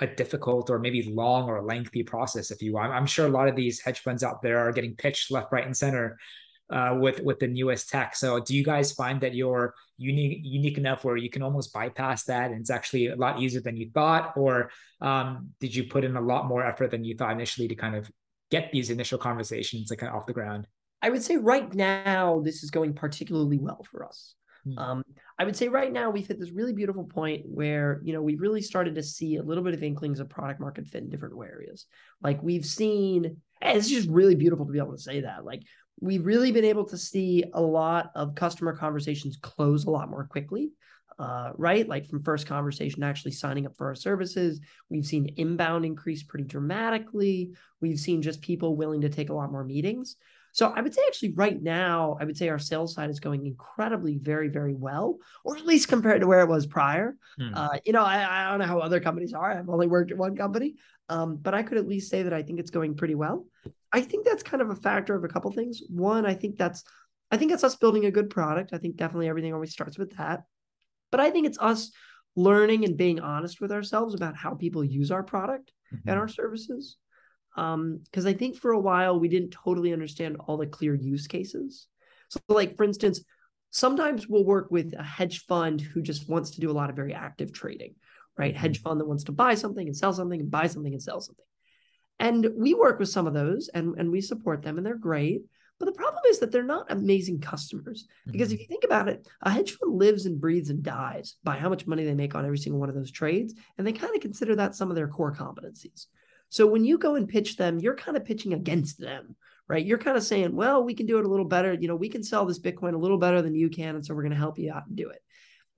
a difficult or maybe long or lengthy process. If you, I'm, I'm sure a lot of these hedge funds out there are getting pitched left, right, and center uh, with with the newest tech. So do you guys find that you're unique unique enough where you can almost bypass that and it's actually a lot easier than you thought, or um, did you put in a lot more effort than you thought initially to kind of get these initial conversations like kind of off the ground? I would say right now this is going particularly well for us. Hmm. Um, I would say right now we've hit this really beautiful point where you know we've really started to see a little bit of inklings of product market fit in different areas. Like we've seen, and it's just really beautiful to be able to say that. Like we've really been able to see a lot of customer conversations close a lot more quickly. Uh, right? Like from first conversation actually signing up for our services. We've seen inbound increase pretty dramatically. We've seen just people willing to take a lot more meetings. So I would say actually right now, I would say our sales side is going incredibly very, very well, or at least compared to where it was prior. Hmm. Uh, you know, I, I don't know how other companies are. I've only worked at one company, um, but I could at least say that I think it's going pretty well. I think that's kind of a factor of a couple things. One, I think that's I think it's us building a good product. I think definitely everything always starts with that. But I think it's us learning and being honest with ourselves about how people use our product mm-hmm. and our services um because i think for a while we didn't totally understand all the clear use cases. So like for instance sometimes we'll work with a hedge fund who just wants to do a lot of very active trading right? Mm-hmm. hedge fund that wants to buy something and sell something and buy something and sell something. And we work with some of those and, and we support them and they're great. But the problem is that they're not amazing customers. Because mm-hmm. if you think about it a hedge fund lives and breathes and dies by how much money they make on every single one of those trades. And they kind of consider that some of their core competencies so when you go and pitch them, you're kind of pitching against them, right? You're kind of saying, well, we can do it a little better. You know, we can sell this Bitcoin a little better than you can. And so we're going to help you out and do it.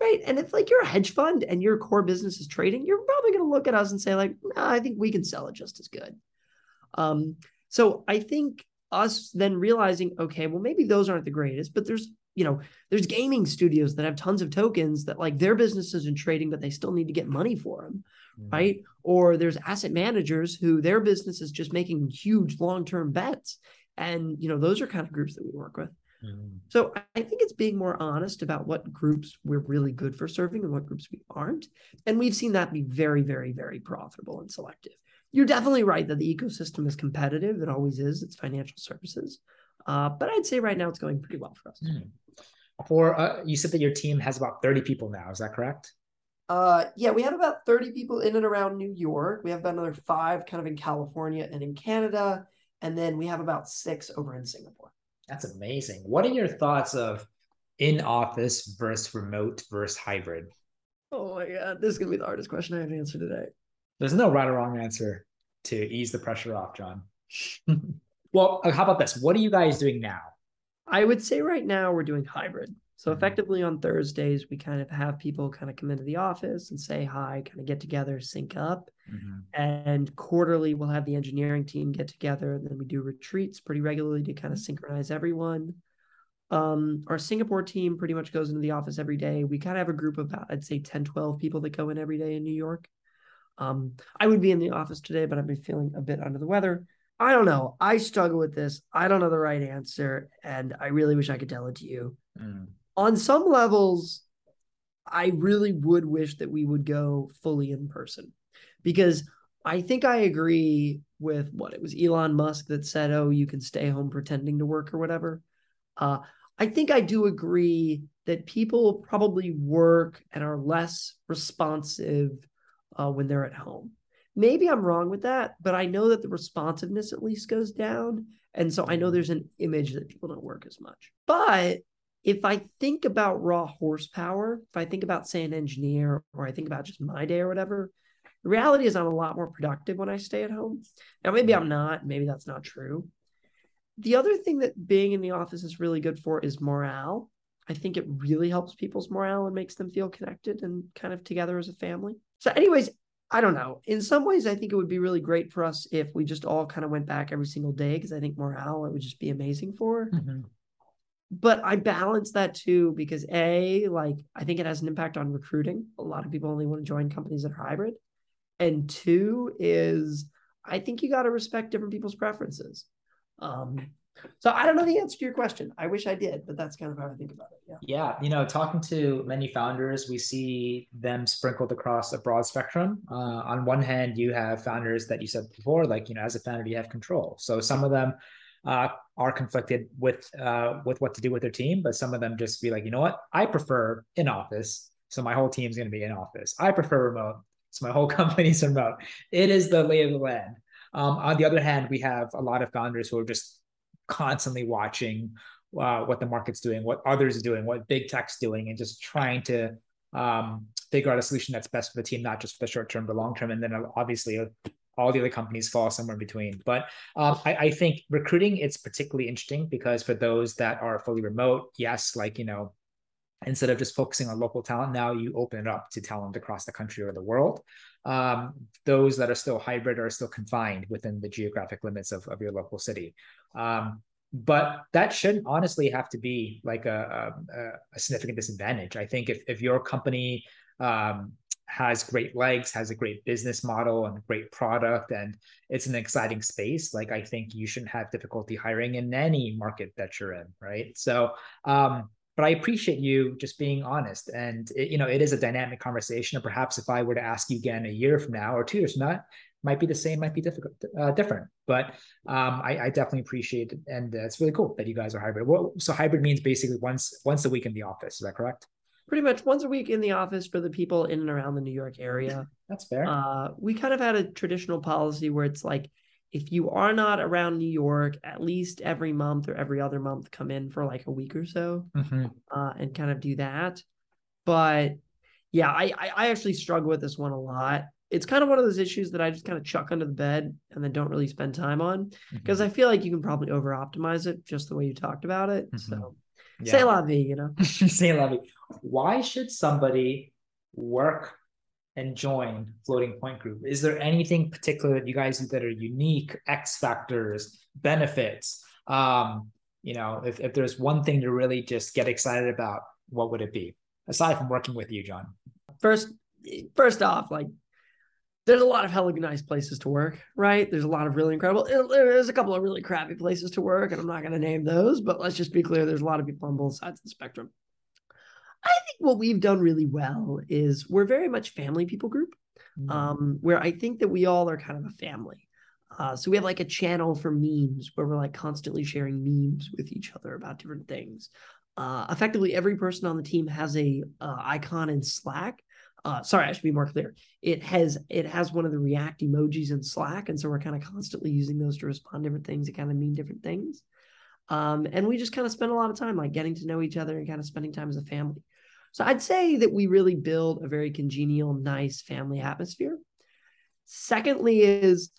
Right. And if like you're a hedge fund and your core business is trading, you're probably going to look at us and say, like, nah, I think we can sell it just as good. Um, so I think us then realizing, okay, well, maybe those aren't the greatest, but there's you know, there's gaming studios that have tons of tokens that like their business isn't trading, but they still need to get money for them, mm-hmm. right? Or there's asset managers who their business is just making huge long-term bets. And, you know, those are kind of groups that we work with. Mm-hmm. So I think it's being more honest about what groups we're really good for serving and what groups we aren't. And we've seen that be very, very, very profitable and selective. You're definitely right that the ecosystem is competitive. It always is. It's financial services. Uh, but I'd say right now it's going pretty well for us. Mm. For uh, you said that your team has about 30 people now. Is that correct? Uh, yeah, we have about 30 people in and around New York. We have about another five kind of in California and in Canada. And then we have about six over in Singapore. That's amazing. What are your thoughts of in office versus remote versus hybrid? Oh my God. This is going to be the hardest question I have to answer today. There's no right or wrong answer to ease the pressure off, John. Well, how about this? What are you guys doing now? I would say right now we're doing hybrid. So mm-hmm. effectively on Thursdays, we kind of have people kind of come into the office and say hi, kind of get together, sync up. Mm-hmm. And quarterly, we'll have the engineering team get together. And then we do retreats pretty regularly to kind of synchronize everyone. Um, our Singapore team pretty much goes into the office every day. We kind of have a group of about, I'd say 10, 12 people that go in every day in New York. Um, I would be in the office today, but I've been feeling a bit under the weather. I don't know. I struggle with this. I don't know the right answer, and I really wish I could tell it to you. Mm. On some levels, I really would wish that we would go fully in person because I think I agree with what it was Elon Musk that said, "Oh, you can stay home pretending to work or whatever." Uh, I think I do agree that people probably work and are less responsive uh, when they're at home. Maybe I'm wrong with that, but I know that the responsiveness at least goes down. And so I know mm-hmm. there's an image that people don't work as much. But if I think about raw horsepower, if I think about, say, an engineer, or I think about just my day or whatever, the reality is I'm a lot more productive when I stay at home. Now, maybe mm-hmm. I'm not. Maybe that's not true. The other thing that being in the office is really good for is morale. I think it really helps people's morale and makes them feel connected and kind of together as a family. So, anyways, I don't know. In some ways, I think it would be really great for us if we just all kind of went back every single day because I think morale it would just be amazing for. Mm-hmm. But I balance that too because a like I think it has an impact on recruiting. A lot of people only want to join companies that are hybrid, and two is I think you got to respect different people's preferences. Um, so I don't know the answer to your question. I wish I did, but that's kind of how I think about it. Yeah. Yeah. You know, talking to many founders, we see them sprinkled across a broad spectrum. Uh, on one hand, you have founders that you said before, like, you know, as a founder, you have control. So some of them uh, are conflicted with uh, with what to do with their team, but some of them just be like, you know what, I prefer in office. So my whole team's going to be in office. I prefer remote. So my whole company's remote. It is the lay of the land. Um, on the other hand, we have a lot of founders who are just constantly watching uh, what the market's doing, what others are doing, what big tech's doing, and just trying to um, figure out a solution that's best for the team, not just for the short term, but long term. And then uh, obviously, uh, all the other companies fall somewhere in between. But um, I, I, think recruiting it's particularly interesting because for those that are fully remote, yes, like you know, instead of just focusing on local talent, now you open it up to talent across the country or the world. Um, those that are still hybrid are still confined within the geographic limits of, of your local city. Um, but that shouldn't honestly have to be like a, a, a significant disadvantage. I think if, if your company um, has great legs, has a great business model and a great product, and it's an exciting space, like I think you shouldn't have difficulty hiring in any market that you're in, right? So, um, but I appreciate you just being honest. And it, you know, it is a dynamic conversation. And perhaps if I were to ask you again a year from now or two years from now, might be the same, might be difficult, uh, different. But um, I, I, definitely appreciate it, and uh, it's really cool that you guys are hybrid. Well, so hybrid means basically once once a week in the office. Is that correct? Pretty much once a week in the office for the people in and around the New York area. That's fair. Uh, we kind of had a traditional policy where it's like if you are not around New York, at least every month or every other month, come in for like a week or so mm-hmm. uh, and kind of do that. But yeah, I, I actually struggle with this one a lot. It's kind of one of those issues that I just kind of chuck under the bed and then don't really spend time on because mm-hmm. I feel like you can probably over optimize it just the way you talked about it. Mm-hmm. So yeah. say la vie, you know. say la vie. Why should somebody work and join Floating Point Group? Is there anything particular that you guys do that are unique, X factors, benefits? Um, you know, if, if there's one thing to really just get excited about, what would it be? Aside from working with you, John. First, first off, like there's a lot of hella nice places to work, right? There's a lot of really incredible. There's a couple of really crappy places to work, and I'm not going to name those, but let's just be clear: there's a lot of people on both sides of the spectrum. I think what we've done really well is we're very much family people group, mm-hmm. um, where I think that we all are kind of a family. Uh, so we have like a channel for memes where we're like constantly sharing memes with each other about different things. Uh, effectively, every person on the team has a uh, icon in Slack. Uh, sorry, I should be more clear. It has it has one of the React emojis in Slack, and so we're kind of constantly using those to respond to different things that kind of mean different things. Um, and we just kind of spend a lot of time like getting to know each other and kind of spending time as a family. So I'd say that we really build a very congenial, nice family atmosphere. Secondly, is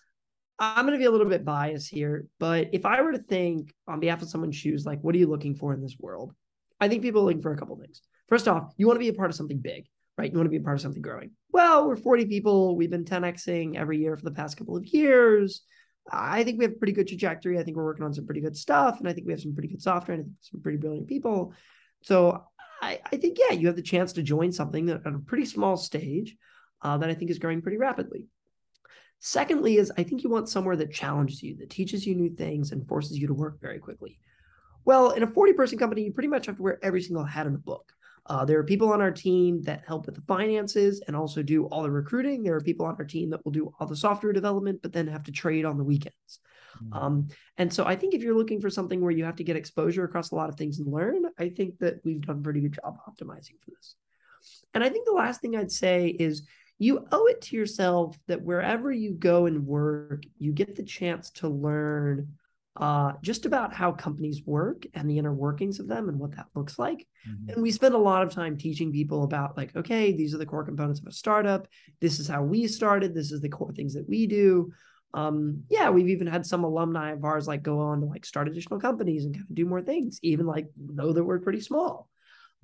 I'm going to be a little bit biased here, but if I were to think on behalf of someone's shoes, like, what are you looking for in this world? I think people are looking for a couple things. First off, you want to be a part of something big, right? You want to be a part of something growing. Well, we're 40 people. We've been 10xing every year for the past couple of years. I think we have a pretty good trajectory. I think we're working on some pretty good stuff, and I think we have some pretty good software and some pretty brilliant people. So I, I think, yeah, you have the chance to join something that at a pretty small stage uh, that I think is growing pretty rapidly. Secondly, is I think you want somewhere that challenges you, that teaches you new things and forces you to work very quickly. Well, in a 40 person company, you pretty much have to wear every single hat in the book. Uh, there are people on our team that help with the finances and also do all the recruiting. There are people on our team that will do all the software development, but then have to trade on the weekends. Mm-hmm. Um, and so I think if you're looking for something where you have to get exposure across a lot of things and learn, I think that we've done a pretty good job optimizing for this. And I think the last thing I'd say is you owe it to yourself that wherever you go and work, you get the chance to learn uh, just about how companies work and the inner workings of them and what that looks like. Mm-hmm. And we spend a lot of time teaching people about, like, okay, these are the core components of a startup. This is how we started. This is the core things that we do. Um, yeah, we've even had some alumni of ours like go on to like start additional companies and kind of do more things, even like know that we're pretty small.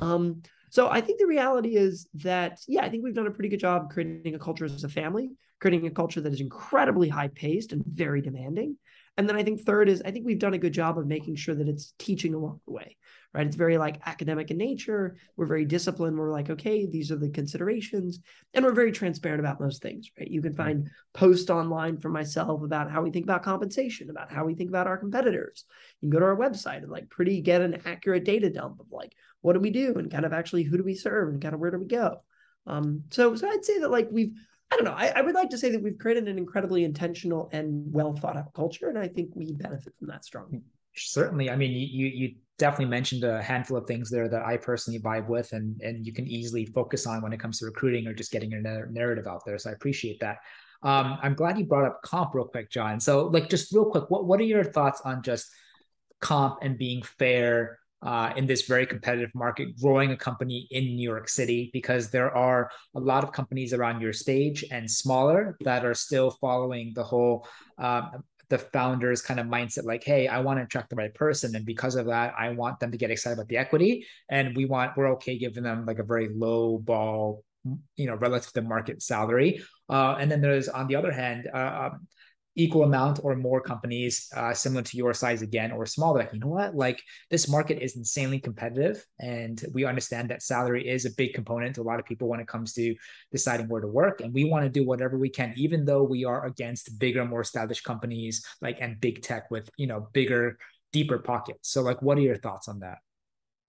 Um, so I think the reality is that, yeah, I think we've done a pretty good job creating a culture as a family, creating a culture that is incredibly high paced and very demanding. And then I think third is I think we've done a good job of making sure that it's teaching along the way, right? It's very like academic in nature. We're very disciplined. We're like, okay, these are the considerations. And we're very transparent about most things, right? You can find posts online from myself about how we think about compensation, about how we think about our competitors. You can go to our website and like pretty get an accurate data dump of like, what do we do? And kind of actually who do we serve and kind of where do we go? Um, so, so I'd say that like we've I don't know. I, I, would like to say that we've created an incredibly intentional and well thought out culture, and I think we benefit from that strongly. Certainly. I mean, you you definitely mentioned a handful of things there that I personally vibe with, and and you can easily focus on when it comes to recruiting or just getting your narrative out there. So I appreciate that. Um, I'm glad you brought up comp real quick, John. So like, just real quick, what what are your thoughts on just comp and being fair uh, in this very competitive market, growing a company in New York City because there are a lot of companies around your stage and smaller that are still following the whole um, the founders kind of mindset like hey i want to attract the right person. And because of that i want them to get excited about the equity and we want we're okay giving them like a very low ball you know relative to market salary. Uh, and then there's on the other hand uh, um, equal amount or more companies uh, similar to your size again or smaller like you know what like this market is insanely competitive and we understand that salary is a big component to a lot of people when it comes to deciding where to work and we want to do whatever we can even though we are against bigger more established companies like and big tech with you know bigger deeper pockets so like what are your thoughts on that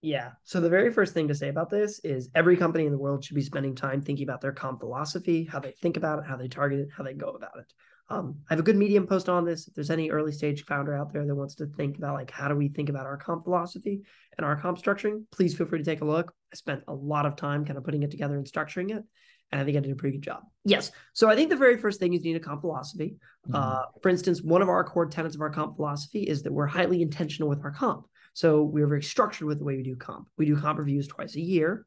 yeah. So the very first thing to say about this is every company in the world should be spending time thinking about their comp philosophy, how they think about it, how they target it, how they go about it. Um, I have a good medium post on this. If there's any early stage founder out there that wants to think about like how do we think about our comp philosophy and our comp structuring, please feel free to take a look. I spent a lot of time kind of putting it together and structuring it. And I think I did a pretty good job. Yes. So I think the very first thing is you need a comp philosophy. Mm-hmm. Uh, for instance, one of our core tenets of our comp philosophy is that we're highly intentional with our comp. So we're very structured with the way we do comp. We do comp reviews twice a year.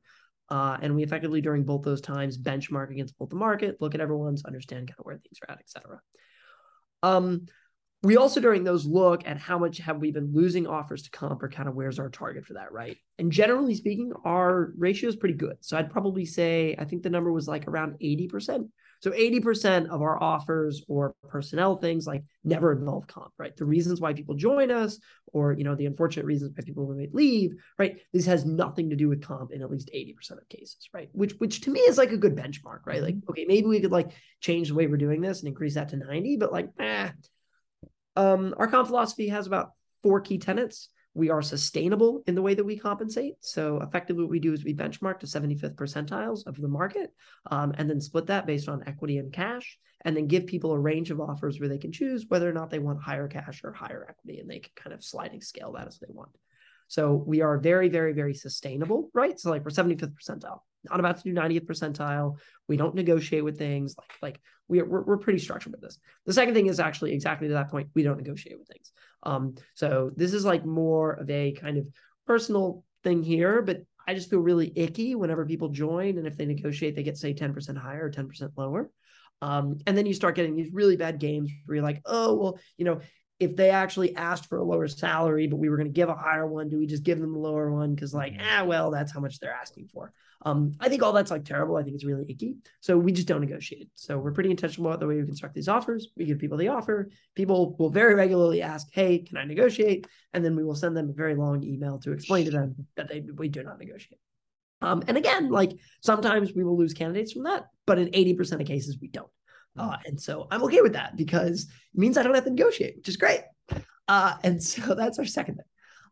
Uh, and we effectively, during both those times, benchmark against both the market, look at everyone's, understand kind of where things are at, et cetera. Um, we also during those look at how much have we been losing offers to comp or kind of where's our target for that, right? And generally speaking, our ratio is pretty good. So I'd probably say I think the number was like around 80%. So 80% of our offers or personnel things like never involve comp, right? The reasons why people join us or, you know, the unfortunate reasons why people leave, right? This has nothing to do with comp in at least 80% of cases, right? Which, which to me is like a good benchmark, right? Like, mm-hmm. okay, maybe we could like change the way we're doing this and increase that to 90, but like, eh. Um, our comp philosophy has about four key tenets we are sustainable in the way that we compensate. So effectively, what we do is we benchmark to 75th percentiles of the market, um, and then split that based on equity and cash, and then give people a range of offers where they can choose whether or not they want higher cash or higher equity, and they can kind of sliding scale that as they want. So we are very, very, very sustainable, right? So like we're 75th percentile, not about to do 90th percentile. We don't negotiate with things like like we are, we're, we're pretty structured with this. The second thing is actually exactly to that point, we don't negotiate with things. Um, so this is like more of a kind of personal thing here, but I just feel really icky whenever people join and if they negotiate, they get say 10% higher or 10% lower. Um, and then you start getting these really bad games where you're like, oh, well, you know, if they actually asked for a lower salary, but we were going to give a higher one, do we just give them the lower one? Because like, mm-hmm. ah, well, that's how much they're asking for. Um, I think all that's like terrible. I think it's really icky. So we just don't negotiate. So we're pretty intentional about the way we construct these offers. We give people the offer. People will very regularly ask, "Hey, can I negotiate?" And then we will send them a very long email to explain to them that they we do not negotiate. Um, and again, like sometimes we will lose candidates from that, but in 80% of cases, we don't. Uh, and so I'm okay with that because it means I don't have to negotiate, which is great. Uh, and so that's our second thing.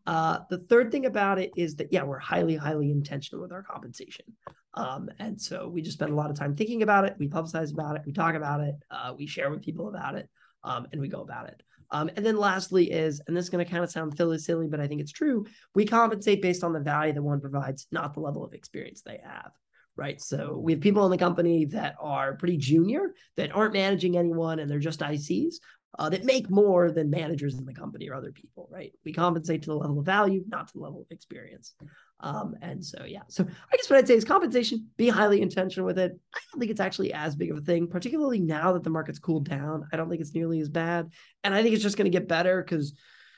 Uh, the third thing about it is that yeah, we're highly, highly intentional with our compensation. Um, and so we just spend a lot of time thinking about it. We publicize about it. We talk about it. Uh, we share with people about it, um, and we go about it. Um, and then lastly is, and this is going to kind of sound silly, silly, but I think it's true. We compensate based on the value that one provides, not the level of experience they have. Right. So we have people in the company that are pretty junior, that aren't managing anyone, and they're just ICs. Uh, that make more than managers in the company or other people, right? We compensate to the level of value, not to the level of experience. Um, and so, yeah. So I guess what I'd say is compensation, be highly intentional with it. I don't think it's actually as big of a thing, particularly now that the market's cooled down. I don't think it's nearly as bad. And I think it's just going to get better because,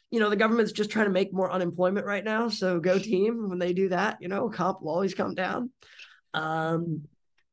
you know, the government's just trying to make more unemployment right now. So go team when they do that, you know, comp will always come down. Um,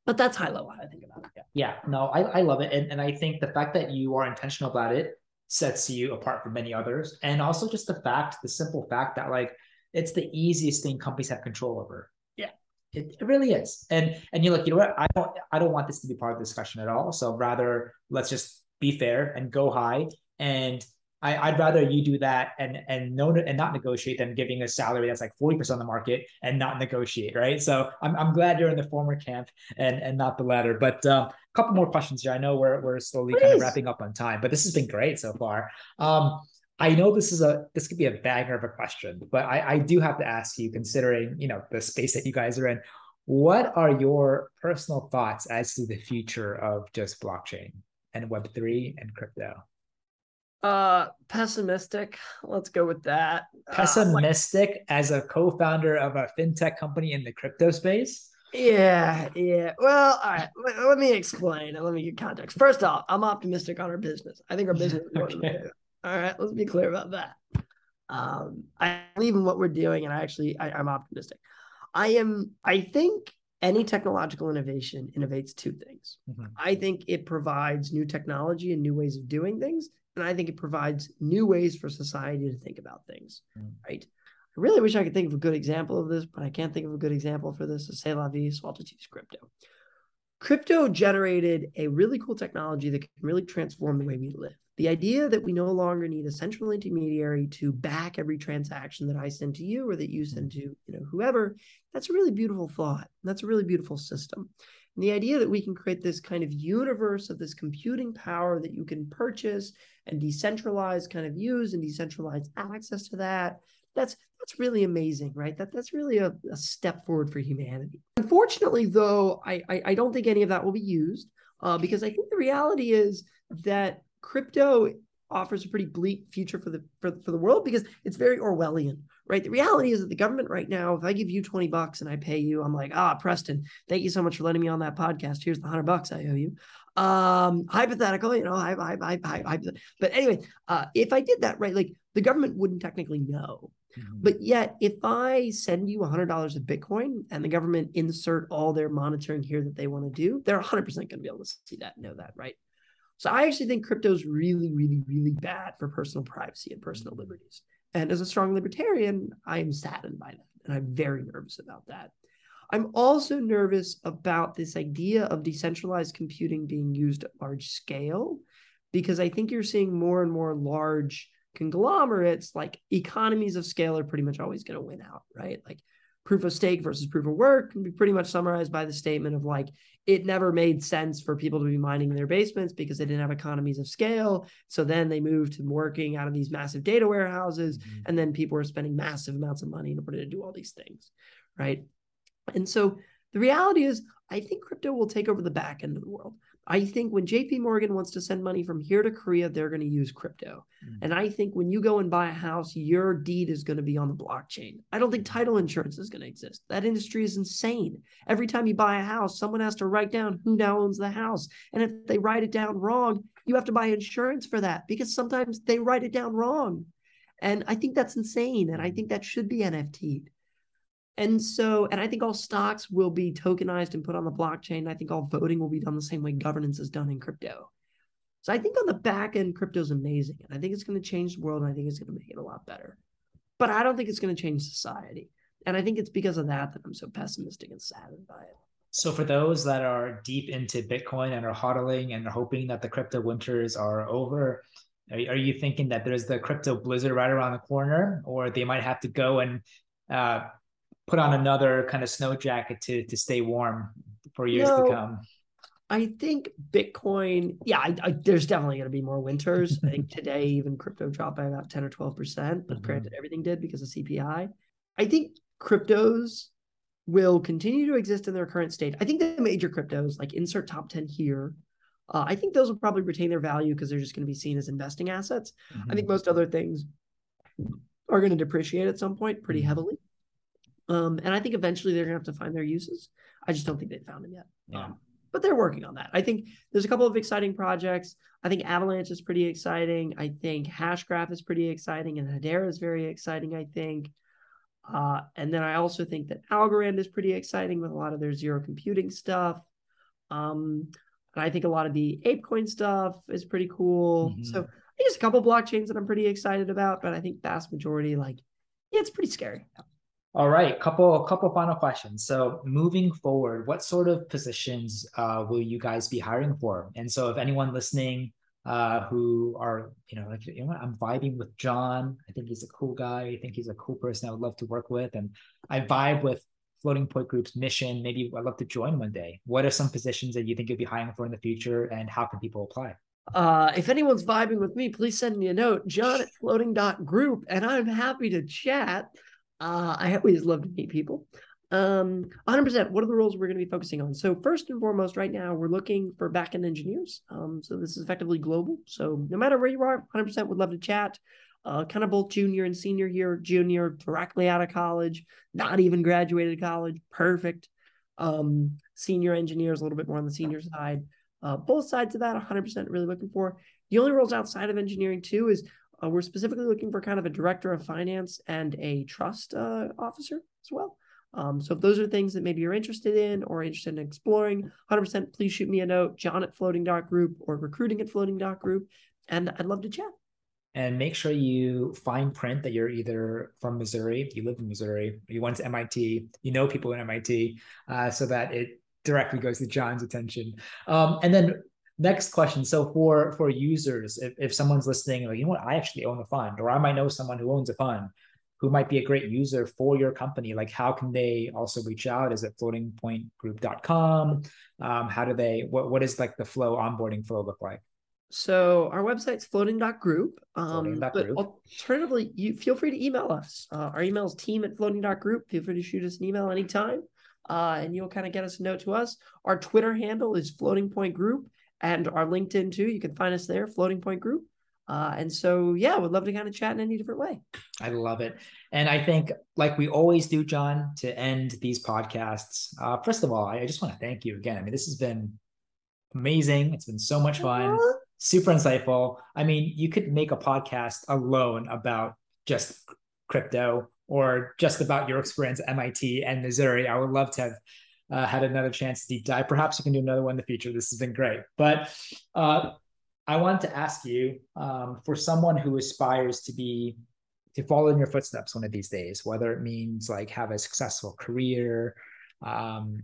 but that's high level how I think about it. Yeah, yeah no, I, I love it. And, and I think the fact that you are intentional about it sets you apart from many others. And also just the fact, the simple fact that like it's the easiest thing companies have control over. Yeah. It, it really is. And and you're like, you know what? I don't I don't want this to be part of the discussion at all. So rather let's just be fair and go high. And I, would rather you do that and and no and not negotiate than giving a salary that's like 40% of the market and not negotiate, right? So I'm, I'm glad you're in the former camp and and not the latter. But um, a couple more questions here. I know we're we're slowly Please. kind of wrapping up on time, but this has been great so far. Um, I know this is a this could be a banger of a question, but I, I do have to ask you, considering you know the space that you guys are in, what are your personal thoughts as to the future of just blockchain and Web three and crypto? Uh, pessimistic. Let's go with that. Pessimistic uh, like, as a co-founder of a fintech company in the crypto space. Yeah, yeah. Well, all right. Let, let me explain and let me get context. First off, I'm optimistic on our business. I think our business is okay. All right, let's be clear about that. Um, I believe in what we're doing, and I actually I, I'm optimistic. I am. I think any technological innovation innovates two things. Mm-hmm. I think it provides new technology and new ways of doing things, and I think it provides new ways for society to think about things. Mm-hmm. Right. I really wish I could think of a good example of this, but I can't think of a good example for this. So say la vie, Swaltitude's crypto. Crypto generated a really cool technology that can really transform the way we live. The idea that we no longer need a central intermediary to back every transaction that I send to you or that you send to you know whoever, that's a really beautiful thought. That's a really beautiful system. And the idea that we can create this kind of universe of this computing power that you can purchase and decentralize kind of use and decentralize access to that, that's that's really amazing, right? That that's really a, a step forward for humanity. Unfortunately, though, I, I, I don't think any of that will be used uh, because I think the reality is that crypto offers a pretty bleak future for the for, for the world because it's very Orwellian, right? The reality is that the government right now, if I give you 20 bucks and I pay you, I'm like, ah, Preston, thank you so much for letting me on that podcast. Here's the hundred bucks I owe you. Um, hypothetical, you know, I, I, I, I, I but anyway, uh, if I did that, right, like the government wouldn't technically know. Mm-hmm. But yet, if I send you $100 of Bitcoin and the government insert all their monitoring here that they want to do, they're 100% going to be able to see that, know that, right? So I actually think crypto is really, really, really bad for personal privacy and personal liberties. And as a strong libertarian, I am saddened by that. And I'm very nervous about that. I'm also nervous about this idea of decentralized computing being used at large scale, because I think you're seeing more and more large conglomerates, like economies of scale, are pretty much always going to win out, right? Like proof of stake versus proof of work can be pretty much summarized by the statement of like it never made sense for people to be mining in their basements because they didn't have economies of scale. So then they moved to working out of these massive data warehouses mm-hmm. and then people were spending massive amounts of money in order to do all these things right? And so the reality is i think crypto will take over the back end of the world I think when JP Morgan wants to send money from here to Korea, they're going to use crypto. Mm. And I think when you go and buy a house, your deed is going to be on the blockchain. I don't think title insurance is going to exist. That industry is insane. Every time you buy a house, someone has to write down who now owns the house. And if they write it down wrong, you have to buy insurance for that because sometimes they write it down wrong. And I think that's insane. And I think that should be NFT'd. And so, and I think all stocks will be tokenized and put on the blockchain. I think all voting will be done the same way governance is done in crypto. So I think on the back end, crypto is amazing. And I think it's going to change the world. And I think it's going to make it a lot better. But I don't think it's going to change society. And I think it's because of that that I'm so pessimistic and saddened by it. So for those that are deep into Bitcoin and are hodling and are hoping that the crypto winters are over, Are, are you thinking that there's the crypto blizzard right around the corner, or they might have to go and uh, put on another kind of snow jacket to to stay warm for years no, to come? I think Bitcoin, yeah, I, I, there's definitely going to be more winters. I think today even crypto dropped by about 10 or 12%, but mm-hmm. granted, everything did because of CPI. I think cryptos will continue to exist in their current state. I think the major cryptos, like insert top 10 here, uh, I think those will probably retain their value because they're just going to be seen as investing assets. Mm-hmm. I think most other things are going to depreciate at some point pretty mm-hmm. heavily. Um, and I think eventually they're going to have to find their uses. I just don't think they've found them yet. Yeah. Um, but they're working on that. I think there's a couple of exciting projects. I think Avalanche is pretty exciting. I think Hashgraph is pretty exciting, and Hedera is very exciting. I think, uh, and then I also think that Algorand is pretty exciting with a lot of their zero computing stuff. Um, and I think a lot of the ApeCoin stuff is pretty cool. Mm-hmm. So I think there's a couple blockchains that I'm pretty excited about, but I think vast majority, like, yeah, it's pretty scary. All right, couple couple final questions. So moving forward, what sort of positions uh, will you guys be hiring for? And so, if anyone listening uh, who are you know like you know what, I'm vibing with John. I think he's a cool guy. I think he's a cool person I would love to work with, and I vibe with Floating Point Group's mission. Maybe I'd love to join one day. What are some positions that you think you'll be hiring for in the future, and how can people apply? Uh, if anyone's vibing with me, please send me a note, John at floating group, and I'm happy to chat. Uh, I always love to meet people. Um, 100%. What are the roles we're going to be focusing on? So first and foremost, right now we're looking for backend engineers. Um, so this is effectively global. So no matter where you are, 100% would love to chat. Uh, kind of both junior and senior year, junior directly out of college, not even graduated college, perfect. Um, senior engineers a little bit more on the senior side. Uh, both sides of that, 100% really looking for. The only roles outside of engineering too is uh, we're specifically looking for kind of a director of finance and a trust uh, officer as well. Um, so if those are things that maybe you're interested in or interested in exploring, 100% please shoot me a note, John at Floating Dot Group or recruiting at Floating Dot Group, and I'd love to chat. And make sure you fine print that you're either from Missouri, you live in Missouri, you went to MIT, you know people in MIT, uh, so that it directly goes to John's attention. Um, and then next question so for for users if, if someone's listening like you know what i actually own a fund or i might know someone who owns a fund who might be a great user for your company like how can they also reach out is it floatingpointgroup.com um, how do they what, what is like the flow onboarding flow look like so our website's floating.group. Um, floating. but alternatively, you feel free to email us. Uh, our email is team at floating.group. Feel free to shoot us an email anytime. Uh, and you'll kind of get us a note to us. Our Twitter handle is floating point group and our LinkedIn too. You can find us there, Floating Point Group. Uh, and so, yeah, would love to kind of chat in any different way. I love it. And I think, like we always do, John, to end these podcasts, uh, first of all, I just want to thank you again. I mean, this has been amazing. It's been so much fun, uh-huh. super insightful. I mean, you could make a podcast alone about just crypto or just about your experience at MIT and Missouri. I would love to have uh, had another chance to deep dive. Perhaps we can do another one in the future. This has been great. But uh, I wanted to ask you um, for someone who aspires to be to follow in your footsteps one of these days, whether it means like have a successful career, um,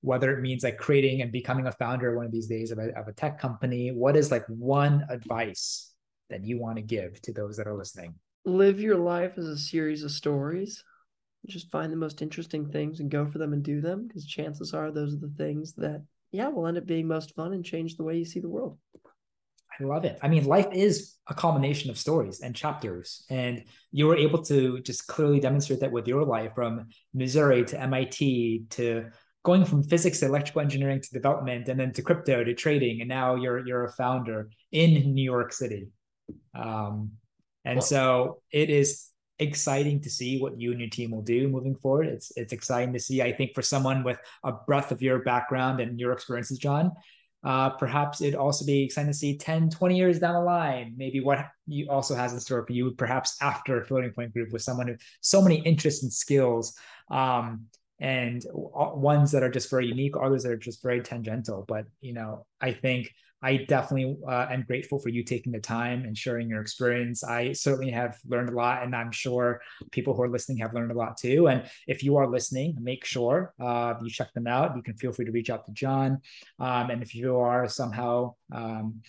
whether it means like creating and becoming a founder one of these days of a, of a tech company, what is like one advice that you want to give to those that are listening? Live your life as a series of stories just find the most interesting things and go for them and do them because chances are those are the things that yeah will end up being most fun and change the way you see the world. I love it. I mean life is a culmination of stories and chapters and you were able to just clearly demonstrate that with your life from missouri to mit to going from physics to electrical engineering to development and then to crypto to trading and now you're you're a founder in new york city. Um, and so it is exciting to see what you and your team will do moving forward. It's it's exciting to see. I think for someone with a breadth of your background and your experiences, John, uh, perhaps it'd also be exciting to see 10, 20 years down the line, maybe what you also has in store for you, perhaps after Floating Point Group with someone who so many interests and skills. Um, and ones that are just very unique, others that are just very tangential. But you know, I think I definitely uh, am grateful for you taking the time and sharing your experience. I certainly have learned a lot, and I'm sure people who are listening have learned a lot too. And if you are listening, make sure uh, you check them out. You can feel free to reach out to John. Um, and if you are somehow um,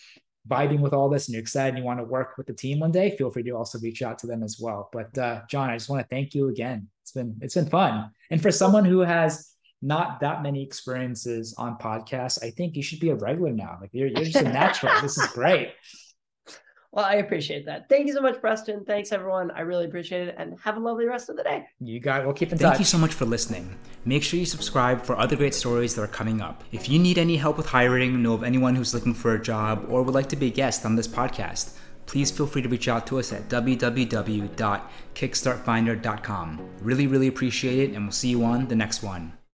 vibing with all this and you're excited and you want to work with the team one day, feel free to also reach out to them as well. But uh, John, I just want to thank you again. It's been it's been fun. And for someone who has not that many experiences on podcasts, I think you should be a regular now. Like you're, you're just a natural. this is great. Well, I appreciate that. Thank you so much, Preston. Thanks, everyone. I really appreciate it. And have a lovely rest of the day. You got it. We'll keep in Thank touch. Thank you so much for listening. Make sure you subscribe for other great stories that are coming up. If you need any help with hiring, know of anyone who's looking for a job, or would like to be a guest on this podcast, please feel free to reach out to us at www.kickstartfinder.com. Really, really appreciate it, and we'll see you on the next one.